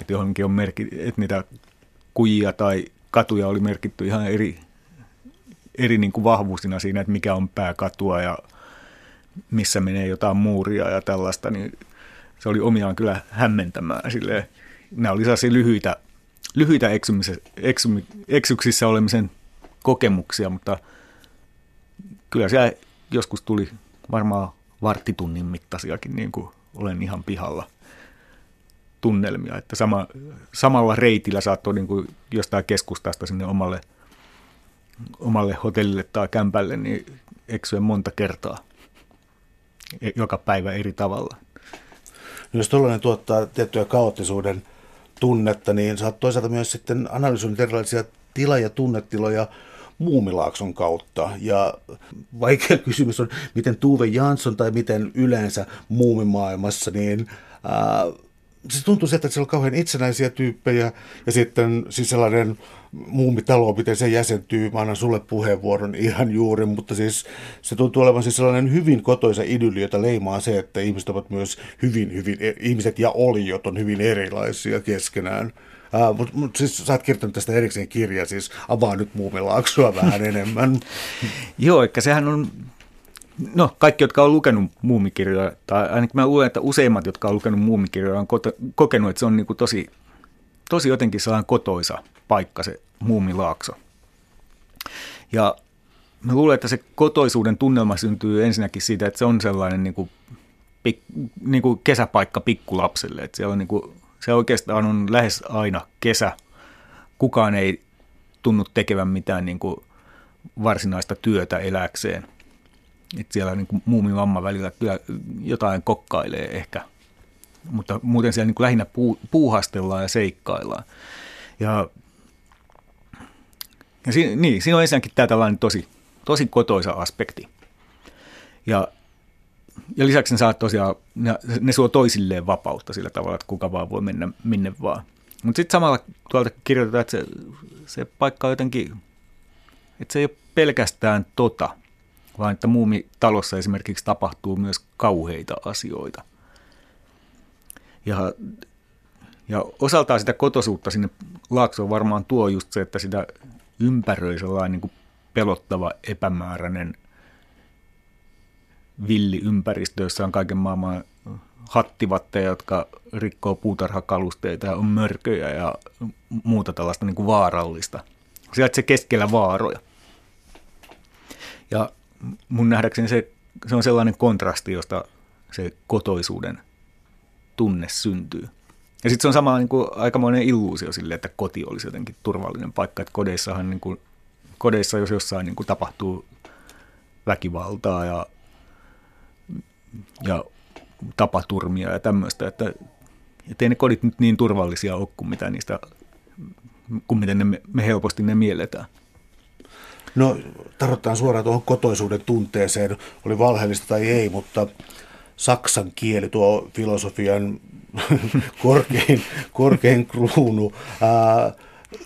Että johonkin on merkki, että niitä kujia tai katuja oli merkitty ihan eri, eri niin kuin vahvuusina siinä, että mikä on pääkatua ja missä menee jotain muuria ja tällaista, niin se oli omiaan kyllä hämmentämään. Silleen, nämä oli sellaisia lyhyitä, lyhyitä eksymi, eksyksissä olemisen kokemuksia, mutta kyllä siellä joskus tuli varmaan varttitunnin mittaisiakin, niin kuin olen ihan pihalla tunnelmia, että sama, samalla reitillä saattoi niin kuin jostain keskustasta sinne omalle, omalle hotellille tai kämpälle, niin eksyä monta kertaa. Joka päivä eri tavalla. No jos tuollainen tuottaa tiettyä kaoottisuuden tunnetta, niin oot toisaalta myös sitten analysoinut erilaisia tila- ja tunnetiloja Muumilaakson kautta. Ja vaikea kysymys on, miten Tuve Jansson tai miten yleensä muumimaailmassa, niin ää, se tuntuu sieltä, että siellä on kauhean itsenäisiä tyyppejä ja sitten siis sellainen muumitalo, miten se jäsentyy. Mä annan sulle puheenvuoron ihan juuri, mutta siis se tuntuu olevan siis sellainen hyvin kotoisa idylli, jota leimaa se, että ihmiset ovat myös hyvin, hyvin, e, ihmiset ja oliot on hyvin erilaisia keskenään. Uh, Mutta mut siis sä oot kirjoittanut tästä erikseen kirjaa, siis avaa nyt muumilaaksoa vähän enemmän. Joo, että sehän on No, kaikki, jotka on lukenut muumikirjoja, tai ainakin mä luulen, että useimmat, jotka on lukenut muumikirjoja, on kokenut, että se on niin kuin tosi, tosi jotenkin sellainen kotoisa paikka, se muumilaakso. Ja mä luulen, että se kotoisuuden tunnelma syntyy ensinnäkin siitä, että se on sellainen niin kuin, pik, niin kuin kesäpaikka pikkulapselle. Että siellä on niin kuin, se oikeastaan on lähes aina kesä. Kukaan ei tunnu tekevän mitään niin kuin varsinaista työtä eläkseen. Et siellä niin kuin muumi mamma välillä kyllä jotain kokkailee ehkä, mutta muuten siellä niin kuin lähinnä puu, puuhastellaan ja seikkaillaan. Ja, ja siinä, niin, siinä on ensinnäkin tämä tällainen tosi, tosi kotoisa aspekti. Ja, ja lisäksi ne saa tosiaan, ne, ne suo toisilleen vapautta sillä tavalla, että kuka vaan voi mennä minne vaan. Mutta sitten samalla tuolta kirjoitetaan, että se, se paikka on jotenkin, että se ei ole pelkästään tota – vaan että muumitalossa esimerkiksi tapahtuu myös kauheita asioita. Ja, ja osaltaan sitä kotosuutta sinne laaksoon varmaan tuo just se, että sitä ympäröi sellainen niin kuin pelottava, epämääräinen villi ympäristö, jossa on kaiken maailman hattivatteja, jotka rikkoo puutarhakalusteita ja on mörköjä ja muuta tällaista niin kuin vaarallista. Sieltä se keskellä vaaroja. Ja mun nähdäkseni se, se on sellainen kontrasti, josta se kotoisuuden tunne syntyy. Ja sitten se on sama niin kuin, aikamoinen illuusio sille, että koti olisi jotenkin turvallinen paikka. Että kodeissahan, niin kuin, kodeissa jos jossain niin kuin, tapahtuu väkivaltaa ja, ja tapaturmia ja tämmöistä, että ei ne kodit nyt niin turvallisia ole kuin mitä niistä, kuin miten ne, me helposti ne mielletään. No, tarvitaan suoraan tuohon kotoisuuden tunteeseen, oli valheellista tai ei, mutta saksan kieli, tuo filosofian korkein, korkein kruunu, ää,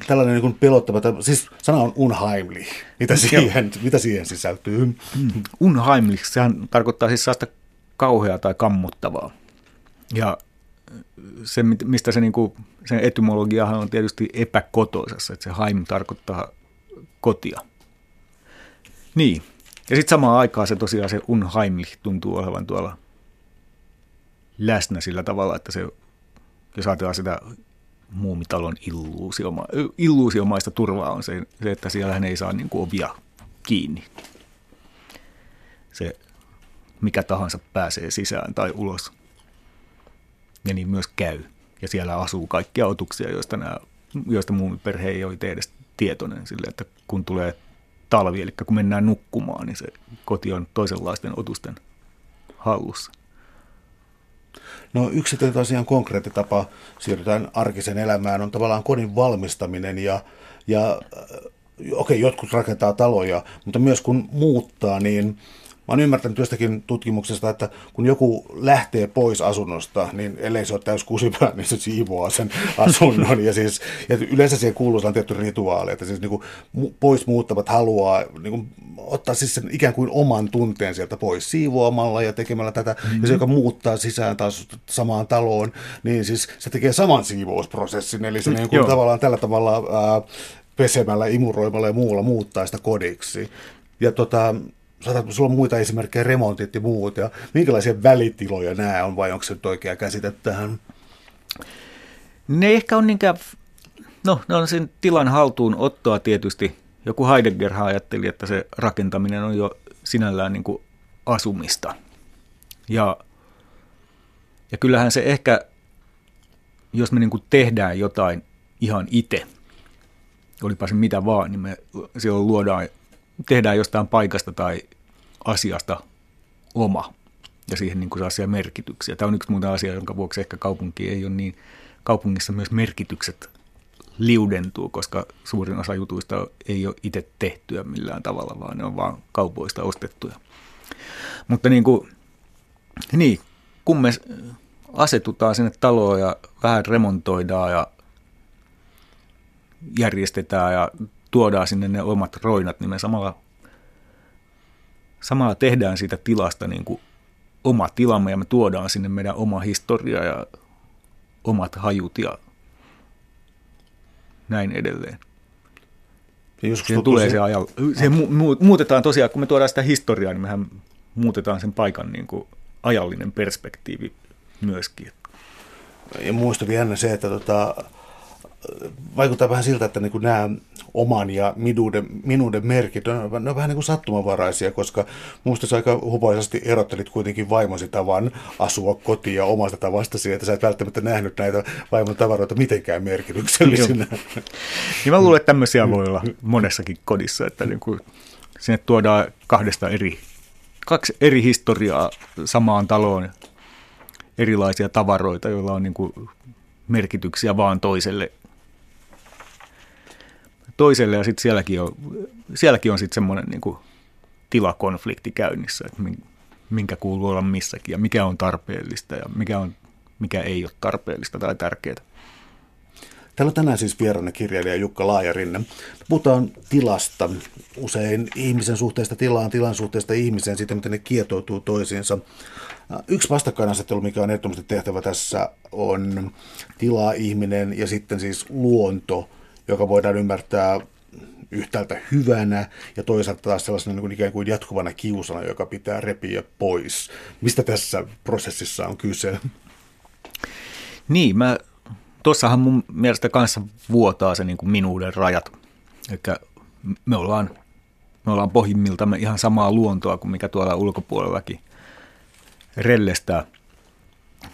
tällainen niin pelottava, siis sana on unheimlich. Mitä siihen, mitä siihen sisältyy? Mm. Unheimlich, sehän tarkoittaa siis sellaista kauheaa tai kammottavaa. Ja se, mistä se, niin kuin, sen etymologiahan on tietysti epäkotoisessa, että se haim tarkoittaa kotia. Niin. Ja sitten samaan aikaan se tosiaan se unheimlich tuntuu olevan tuolla läsnä sillä tavalla, että se, jos ajatellaan sitä muumitalon illuusioma, illuusiomaista turvaa on se, se että siellä ei saa niin kuin ovia kiinni. Se mikä tahansa pääsee sisään tai ulos. Ja niin myös käy. Ja siellä asuu kaikkia otuksia, joista, nämä, joista muumiperhe ei ole edes tietoinen. Sille, että kun tulee talvi, eli kun mennään nukkumaan, niin se koti on toisenlaisten otusten hallussa. No yksi tosiaan konkreettinen tapa siirrytään arkisen elämään on tavallaan kodin valmistaminen ja, ja äh, okei, okay, jotkut rakentaa taloja, mutta myös kun muuttaa, niin Mä oon ymmärtänyt jostakin tutkimuksesta, että kun joku lähtee pois asunnosta, niin ellei se ole täys kusipää, niin se siivoaa sen asunnon. Ja, siis, ja yleensä siihen kuuluu sellainen tietty rituaali, että siis niin kuin pois muuttavat haluaa niin kuin ottaa siis sen ikään kuin oman tunteen sieltä pois siivoamalla ja tekemällä tätä. Mm-hmm. Ja se, joka muuttaa sisään taas samaan taloon, niin siis se tekee saman siivousprosessin. Eli se niin kuin tavallaan tällä tavalla ää, pesemällä, imuroimalla ja muulla muuttaa sitä kodiksi. Ja tota, saatat, sulla muita esimerkkejä, remontit ja muut, ja minkälaisia välitiloja nämä on, vai onko se nyt oikea käsite tähän? Ne ehkä on niinkään, no ne on sen tilan haltuun ottoa tietysti. Joku Heidegger ajatteli, että se rakentaminen on jo sinällään niin kuin asumista. Ja, ja kyllähän se ehkä, jos me niin kuin tehdään jotain ihan itse, olipa se mitä vaan, niin me silloin luodaan tehdään jostain paikasta tai asiasta oma ja siihen niin kuin saa siellä merkityksiä. Tämä on yksi muuta asia, jonka vuoksi ehkä kaupunki ei ole niin, kaupungissa myös merkitykset liudentuu, koska suurin osa jutuista ei ole itse tehtyä millään tavalla, vaan ne on vaan kaupoista ostettuja. Mutta niin kuin, niin, kun me asetutaan sinne taloon ja vähän remontoidaan ja järjestetään ja tuodaan sinne ne omat roinat, niin me samalla, samalla tehdään siitä tilasta niin kuin oma tilamme ja me tuodaan sinne meidän oma historia ja omat hajut ja näin edelleen. Ja siihen tulee se ajan, se mu- muutetaan tosiaan, kun me tuodaan sitä historiaa, niin mehän muutetaan sen paikan niin kuin ajallinen perspektiivi myöskin. Ja muista vielä se, että tota, vaikuttaa vähän siltä, että niin kuin nämä oman ja minuuden, minuuden merkit on, ne on vähän niin kuin sattumanvaraisia, koska minusta sä aika hupoisesti erottelit kuitenkin vaimosi tavan asua kotiin ja omasta tavastasi, että sä et välttämättä nähnyt näitä vaimon tavaroita mitenkään merkityksellisinä. niin mä luulen, että tämmöisiä voi olla monessakin kodissa, että niin kuin sinne tuodaan kahdesta eri, kaksi eri historiaa samaan taloon, erilaisia tavaroita, joilla on niin kuin merkityksiä vaan toiselle toiselle ja sitten sielläkin on, sielläkin on sitten semmoinen niin tilakonflikti käynnissä, että minkä kuuluu olla missäkin ja mikä on tarpeellista ja mikä, on, mikä ei ole tarpeellista tai tärkeää. Täällä on tänään siis vieraana kirjailija Jukka Laajarinne. Puhutaan tilasta, usein ihmisen suhteesta tilaan, tilan suhteesta ihmiseen, siitä miten ne kietoutuu toisiinsa. Yksi vastakkainasettelu, mikä on ehdottomasti tehtävä tässä, on tila, ihminen ja sitten siis luonto, joka voidaan ymmärtää yhtäältä hyvänä ja toisaalta taas sellaisena niin kuin ikään kuin jatkuvana kiusana, joka pitää repiä pois. Mistä tässä prosessissa on kyse? Niin, mä, tuossahan mun mielestä kanssa vuotaa se niin kuin minuuden rajat. Eli me ollaan, me ollaan pohjimmiltamme ihan samaa luontoa kuin mikä tuolla ulkopuolellakin rellestää,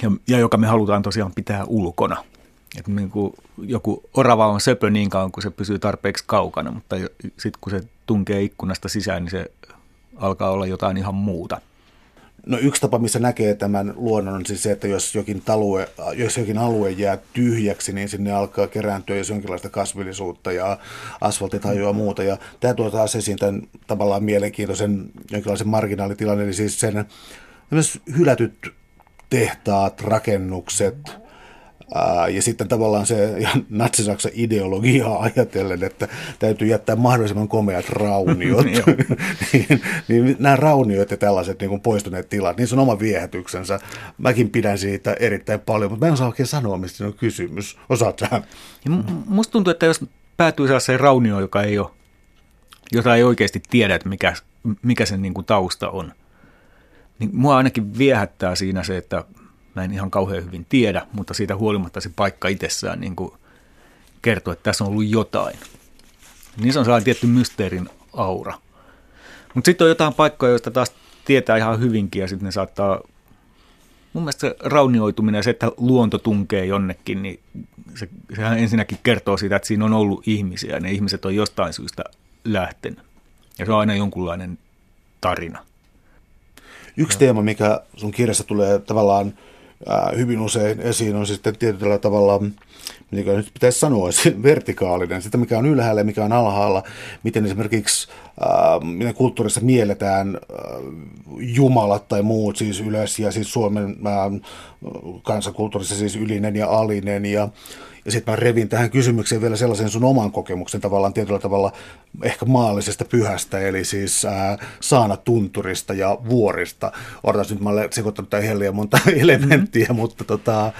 ja, ja joka me halutaan tosiaan pitää ulkona – että niin kuin joku orava on söpö niin kauan, kun se pysyy tarpeeksi kaukana, mutta sitten kun se tunkee ikkunasta sisään, niin se alkaa olla jotain ihan muuta. No yksi tapa, missä näkee tämän luonnon on siis se, että jos jokin, talue, jos jokin alue jää tyhjäksi, niin sinne alkaa kerääntyä jos jonkinlaista kasvillisuutta ja asfaltitajoa ja muuta. Ja tämä tuo taas esiin tämän tavallaan mielenkiintoisen jonkinlaisen marginaalitilan, eli siis sen hylätyt tehtaat, rakennukset, ja sitten tavallaan se natsisaksa ideologiaa ajatellen, että täytyy jättää mahdollisimman komeat rauniot. niin, niin nämä rauniot ja tällaiset niin kuin poistuneet tilat, niin se on oma viehätyksensä. Mäkin pidän siitä erittäin paljon, mutta mä en osaa oikein sanoa, mistä on kysymys. Osaat sä? Musta tuntuu, että jos päätyy sellaiseen raunioon, joka ei ole, jota ei oikeasti tiedä, että mikä, mikä sen niin kuin tausta on, niin mua ainakin viehättää siinä se, että mä en ihan kauhean hyvin tiedä, mutta siitä huolimatta se paikka itsessään niin kuin kertoo, että tässä on ollut jotain. Se on sellainen tietty mysteerin aura. Mutta sitten on jotain paikkoja, joista taas tietää ihan hyvinkin ja sitten ne saattaa, mun mielestä se raunioituminen ja se, että luonto tunkee jonnekin, niin se, sehän ensinnäkin kertoo siitä, että siinä on ollut ihmisiä ja ne ihmiset on jostain syystä lähtenyt. Ja se on aina jonkunlainen tarina. Yksi teema, mikä sun kirjassa tulee tavallaan hyvin usein esiin on sitten tietyllä tavalla, mitä nyt pitäisi sanoa, vertikaalinen, sitä mikä on ylhäällä ja mikä on alhaalla, miten esimerkiksi miten kulttuurissa mielletään äh, jumalat tai muut siis ylös ja siis Suomen äh, kansakulttuurissa siis ylinen ja alinen ja ja sitten mä revin tähän kysymykseen vielä sellaisen sun oman kokemuksen tavallaan tietyllä tavalla ehkä maallisesta pyhästä, eli siis ää, Saana Tunturista ja Vuorista. Odotas nyt, mä olen sekoittanut tähän helliä monta elementtiä, mm-hmm. mutta tota,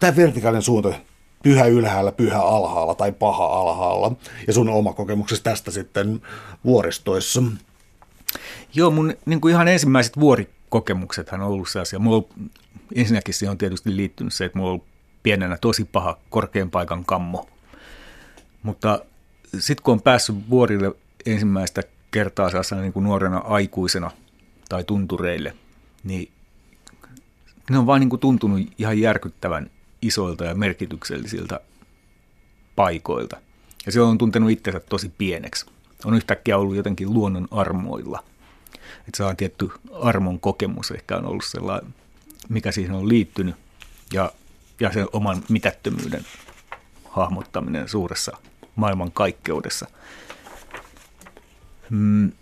tämä vertikaalinen suunta, pyhä ylhäällä, pyhä alhaalla tai paha alhaalla, ja sun oma kokemuksesi tästä sitten vuoristoissa. Joo, mun niin kuin ihan ensimmäiset vuorikokemuksethan on ollut sellaisia. Mulla on, ensinnäkin siihen on tietysti liittynyt se, että mulla on ollut pienenä tosi paha korkean paikan kammo. Mutta sitten kun on päässyt vuorille ensimmäistä kertaa sellaisena niin kuin nuorena aikuisena tai tuntureille, niin ne on vaan niin kuin tuntunut ihan järkyttävän isoilta ja merkityksellisiltä paikoilta. Ja se on tuntenut itsensä tosi pieneksi. On yhtäkkiä ollut jotenkin luonnon armoilla. Että se on tietty armon kokemus ehkä on ollut sellainen, mikä siihen on liittynyt. Ja ja sen oman mitättömyyden hahmottaminen suuressa maailmankaikkeudessa. Mm.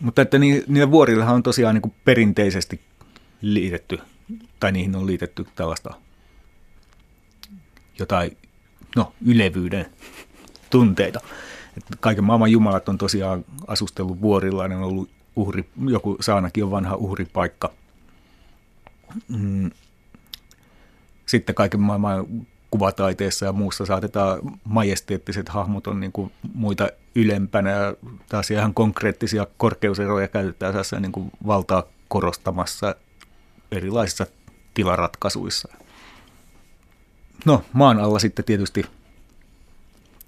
Mutta että niillä vuorillahan on tosiaan niin kuin perinteisesti liitetty, tai niihin on liitetty tällaista jotain no, ylevyyden tunteita. Että kaiken maailman jumalat on tosiaan asustellut vuorilla, ne on ollut uhri, joku saanakin on vanha uhripaikka. Mm. Sitten kaiken maailman kuvataiteessa ja muussa saatetaan majesteettiset hahmot on niin kuin muita ylempänä ja taas ihan konkreettisia korkeuseroja käytetään niin kuin valtaa korostamassa erilaisissa tilaratkaisuissa. No, maan alla sitten tietysti,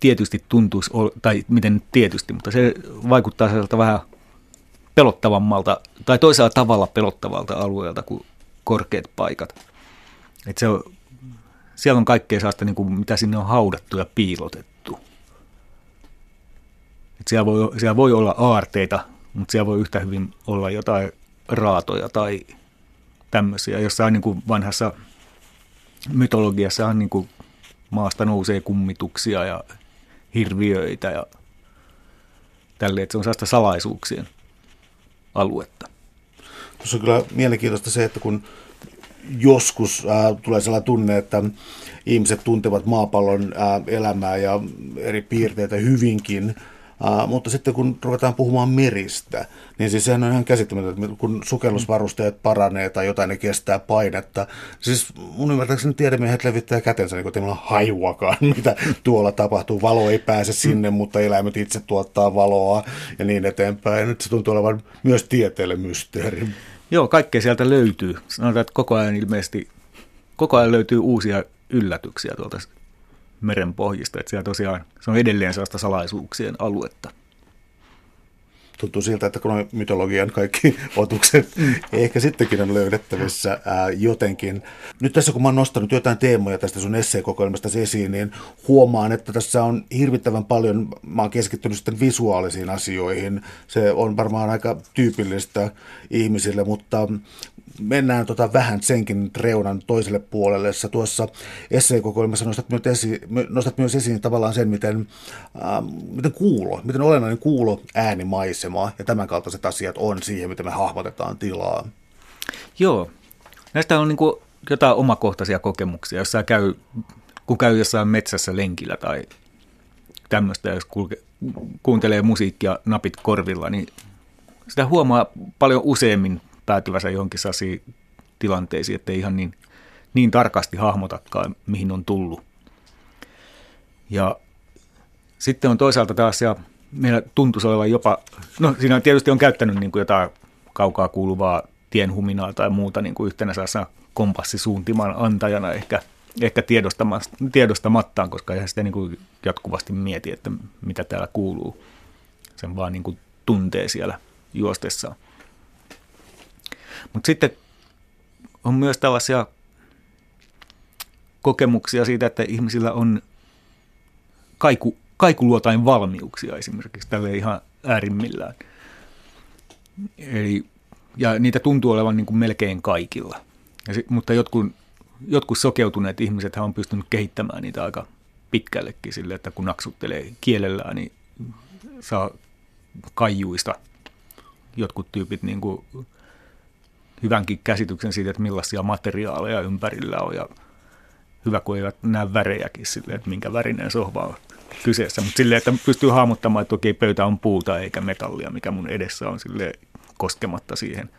tietysti tuntuisi, tai miten tietysti, mutta se vaikuttaa sellaiselta vähän pelottavammalta, tai toisella tavalla pelottavalta alueelta kuin korkeat paikat. Et se on, siellä on kaikkea sellaista, niin kuin, mitä sinne on haudattu ja piilotettu. Et siellä, voi, siellä voi olla aarteita, mutta siellä voi yhtä hyvin olla jotain raatoja tai tämmöisiä. Jossain niin kuin vanhassa mytologiassa on niin kuin maasta nousee kummituksia ja hirviöitä ja tälleen, että se on sellaista salaisuuksien aluetta. Tuossa on kyllä mielenkiintoista se, että kun joskus äh, tulee sellainen tunne, että ihmiset tuntevat maapallon äh, elämää ja eri piirteitä hyvinkin, Uh, mutta sitten kun ruvetaan puhumaan meristä, niin siis sehän on ihan käsittämätöntä, että kun sukellusvarusteet paranee tai jotain ne kestää painetta. Siis mun ymmärtääkseni tiedemiehet levittää kätensä, niin kuin ei hajuakaan, mitä tuolla tapahtuu. Valo ei pääse sinne, mutta eläimet itse tuottaa valoa ja niin eteenpäin. Nyt se tuntuu olevan myös tieteelle mysteeri. Joo, kaikkea sieltä löytyy. Sanotaan, että koko ajan ilmeisesti, koko ajan löytyy uusia yllätyksiä tuolta meren pohjista. Että siellä tosiaan se on edelleen sellaista salaisuuksien aluetta. Tuntuu siltä, että kun on mytologian kaikki otukset mm. ehkä sittenkin on löydettävissä ää, jotenkin. Nyt tässä kun mä oon nostanut jotain teemoja tästä sun esseekokoelmasta esiin, niin huomaan, että tässä on hirvittävän paljon, mä oon keskittynyt sitten visuaalisiin asioihin. Se on varmaan aika tyypillistä ihmisille, mutta mennään tota vähän senkin reunan toiselle puolelle. Sä tuossa esseekokoelmassa nostat myös, nostat myös esiin tavallaan sen, miten, äh, miten kuulo, miten olennainen kuulo, äänimaisema ja tämän kaltaiset asiat on siihen, miten me hahmotetaan tilaa. Joo, näistä on niin kuin jotain omakohtaisia kokemuksia, jos käy, kun käy jossain metsässä lenkillä tai tämmöistä, jos kulke, kuuntelee musiikkia napit korvilla, niin sitä huomaa paljon useammin päätyvänsä johonkin sellaisiin tilanteisiin, ettei ihan niin, niin tarkasti hahmotakaan, mihin on tullut. Ja sitten on toisaalta taas, ja meillä tuntuisi olevan jopa, no siinä tietysti on käyttänyt niin kuin jotain kaukaa kuuluvaa tienhuminaa tai muuta niin kuin yhtenä sellaisena kompassisuuntiman antajana ehkä, ehkä tiedostamattaan, koska eihän sitä niin kuin jatkuvasti mieti, että mitä täällä kuuluu. Sen vaan niin kuin tuntee siellä juostessaan. Mutta sitten on myös tällaisia kokemuksia siitä, että ihmisillä on kaiku, kaikuluotain valmiuksia esimerkiksi tälle ihan äärimmillään. Eli, ja niitä tuntuu olevan niin kuin melkein kaikilla. Ja sit, mutta jotkut, jotkut sokeutuneet ihmiset on pystynyt kehittämään niitä aika pitkällekin sille, että kun naksuttelee kielellään, niin saa kaijuista jotkut tyypit niin kuin hyvänkin käsityksen siitä, että millaisia materiaaleja ympärillä on ja hyvä, kun eivät näe värejäkin silleen, että minkä värinen sohva on kyseessä, mutta silleen, että pystyy hahmottamaan, että okei, pöytä on puuta eikä metallia, mikä mun edessä on sille koskematta siihen.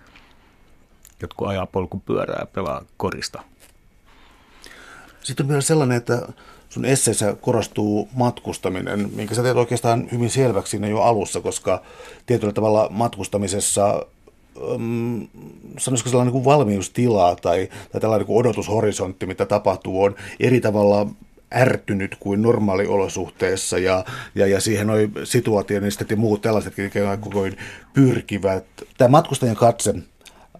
Jotkut ajaa polkupyörää ja pelaa korista. Sitten on myös sellainen, että sun esseessä korostuu matkustaminen, minkä sä teet oikeastaan hyvin selväksi siinä jo alussa, koska tietyllä tavalla matkustamisessa sanoisiko sellainen niin kuin valmiustila tai, tai tällainen niin odotushorisontti, mitä tapahtuu, on eri tavalla ärtynyt kuin normaaliolosuhteessa ja, ja, ja siihen noi situaationistit ja muut tällaisetkin koko ajan pyrkivät. Tämä matkustajan katse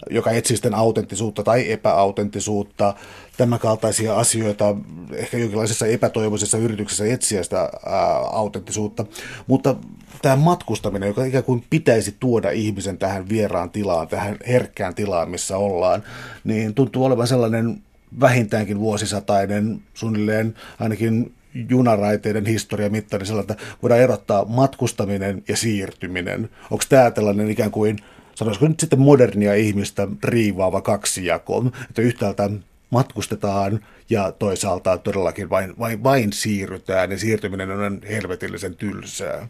joka etsii sitten autenttisuutta tai epäautenttisuutta, tämän kaltaisia asioita, ehkä jonkinlaisessa epätoivoisessa yrityksessä etsiä sitä ää, autenttisuutta. Mutta tämä matkustaminen, joka ikään kuin pitäisi tuoda ihmisen tähän vieraan tilaan, tähän herkkään tilaan, missä ollaan, niin tuntuu olevan sellainen vähintäänkin vuosisatainen, suunnilleen ainakin junaraiteiden historia mittainen sellainen, että voidaan erottaa matkustaminen ja siirtyminen. Onko tämä tällainen ikään kuin, sanoisiko nyt sitten modernia ihmistä riivaava kaksijako, että yhtäältä matkustetaan ja toisaalta todellakin vain, vain, vain siirrytään ja siirtyminen on helvetillisen tylsää.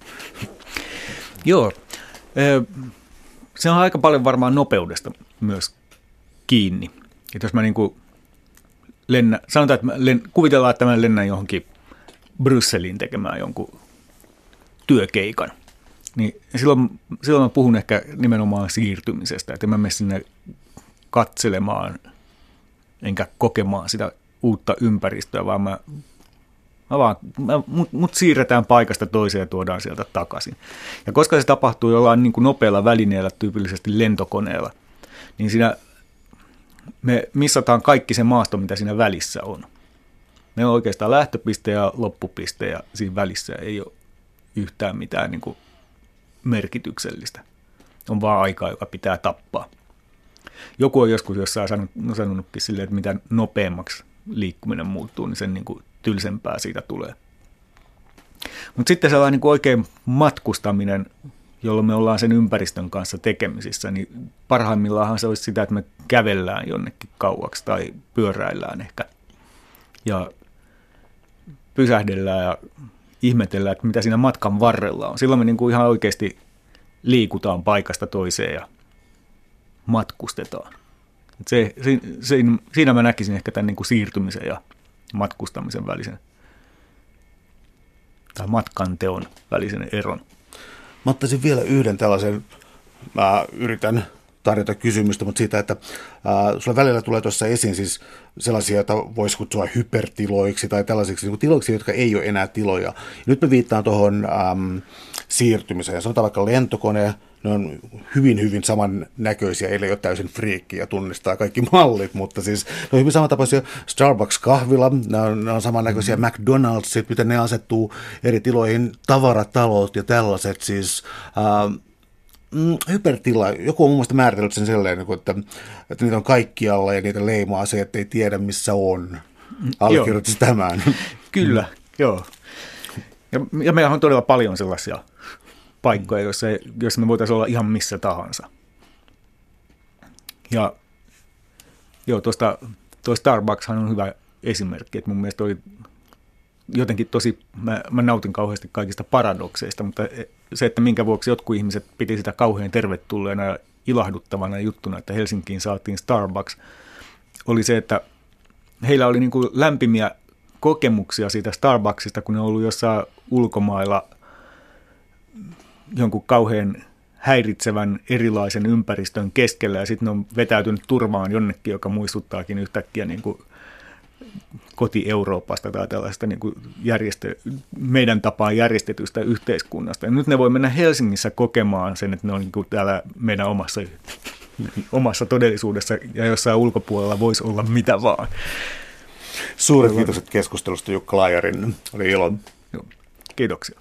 Joo, se on aika paljon varmaan nopeudesta myös kiinni. Että jos mä niin kuin lennä, sanotaan, että mä len, kuvitellaan, että mä lennän johonkin Brysseliin tekemään jonkun työkeikan, niin silloin, silloin mä puhun ehkä nimenomaan siirtymisestä, että mä menen sinne katselemaan enkä kokemaan sitä uutta ympäristöä, vaan mä, mä vaan, mä, mut, mut siirretään paikasta toiseen ja tuodaan sieltä takaisin. Ja koska se tapahtuu jollain niin kuin nopealla välineellä, tyypillisesti lentokoneella, niin siinä me missataan kaikki se maasto, mitä siinä välissä on. Meillä on oikeastaan lähtöpiste ja loppupiste ja siinä välissä ei ole yhtään mitään niin kuin merkityksellistä. On vaan aikaa, joka pitää tappaa. Joku on joskus jossain sanonut, sanonutkin silleen, että mitä nopeammaksi liikkuminen muuttuu, niin sen niin kuin tylsempää siitä tulee. Mutta sitten sellainen niin kuin oikein matkustaminen, jolloin me ollaan sen ympäristön kanssa tekemisissä, niin parhaimmillaan se olisi sitä, että me kävellään jonnekin kauaksi tai pyöräillään ehkä. Ja pysähdellään ja ihmetellään, että mitä siinä matkan varrella on. Silloin me niin kuin ihan oikeasti liikutaan paikasta toiseen ja matkustetaan. Se, se, se, siinä mä näkisin ehkä tämän niin kuin siirtymisen ja matkustamisen välisen tai matkanteon välisen eron. Mä ottaisin vielä yhden tällaisen, mä yritän tarjota kysymystä, mutta siitä, että äh, sulla välillä tulee tuossa esiin siis sellaisia, joita voisi kutsua hypertiloiksi tai tällaisiksi niin tiloiksi, jotka ei ole enää tiloja. Ja nyt mä viittaan tuohon ähm, siirtymiseen. Sanotaan vaikka lentokone, ne on hyvin, hyvin samannäköisiä, eli ole täysin friikki ja tunnistaa kaikki mallit, mutta siis ne on hyvin samantapaisia Starbucks-kahvila, ne on, ne on samannäköisiä mm. McDonald'sit, miten ne asettuu eri tiloihin, tavaratalot ja tällaiset, siis äh, mm, hypertila, joku on mun mielestä määritellyt sen sellainen, että, että niitä on kaikkialla ja niitä leimaa se, että ei tiedä missä on. Allekirjoitus tämän. Kyllä, joo. Ja, ja meillä on todella paljon sellaisia paikkoja, joissa, joissa me voitaisiin olla ihan missä tahansa. Ja joo, tuosta, tuo Starbucks on hyvä esimerkki, että mun mielestä oli jotenkin tosi, mä, mä nautin kauheasti kaikista paradokseista, mutta se, että minkä vuoksi jotkut ihmiset piti sitä kauhean tervetulleena ja ilahduttavana juttuna, että Helsinkiin saatiin Starbucks, oli se, että heillä oli niin kuin lämpimiä kokemuksia siitä Starbucksista, kun ne on ollut jossain ulkomailla jonkun kauhean häiritsevän erilaisen ympäristön keskellä ja sitten ne on vetäytynyt turvaan jonnekin, joka muistuttaakin yhtäkkiä niin kuin koti-Euroopasta tai tällaista niin kuin järjestö, meidän tapaan järjestetystä yhteiskunnasta. Ja nyt ne voi mennä Helsingissä kokemaan sen, että ne on niin kuin täällä meidän omassa, omassa todellisuudessa ja jossain ulkopuolella voisi olla mitä vaan. Suuret kiitokset keskustelusta Jukka Laajarin. Oli ilo. Joo. Kiitoksia.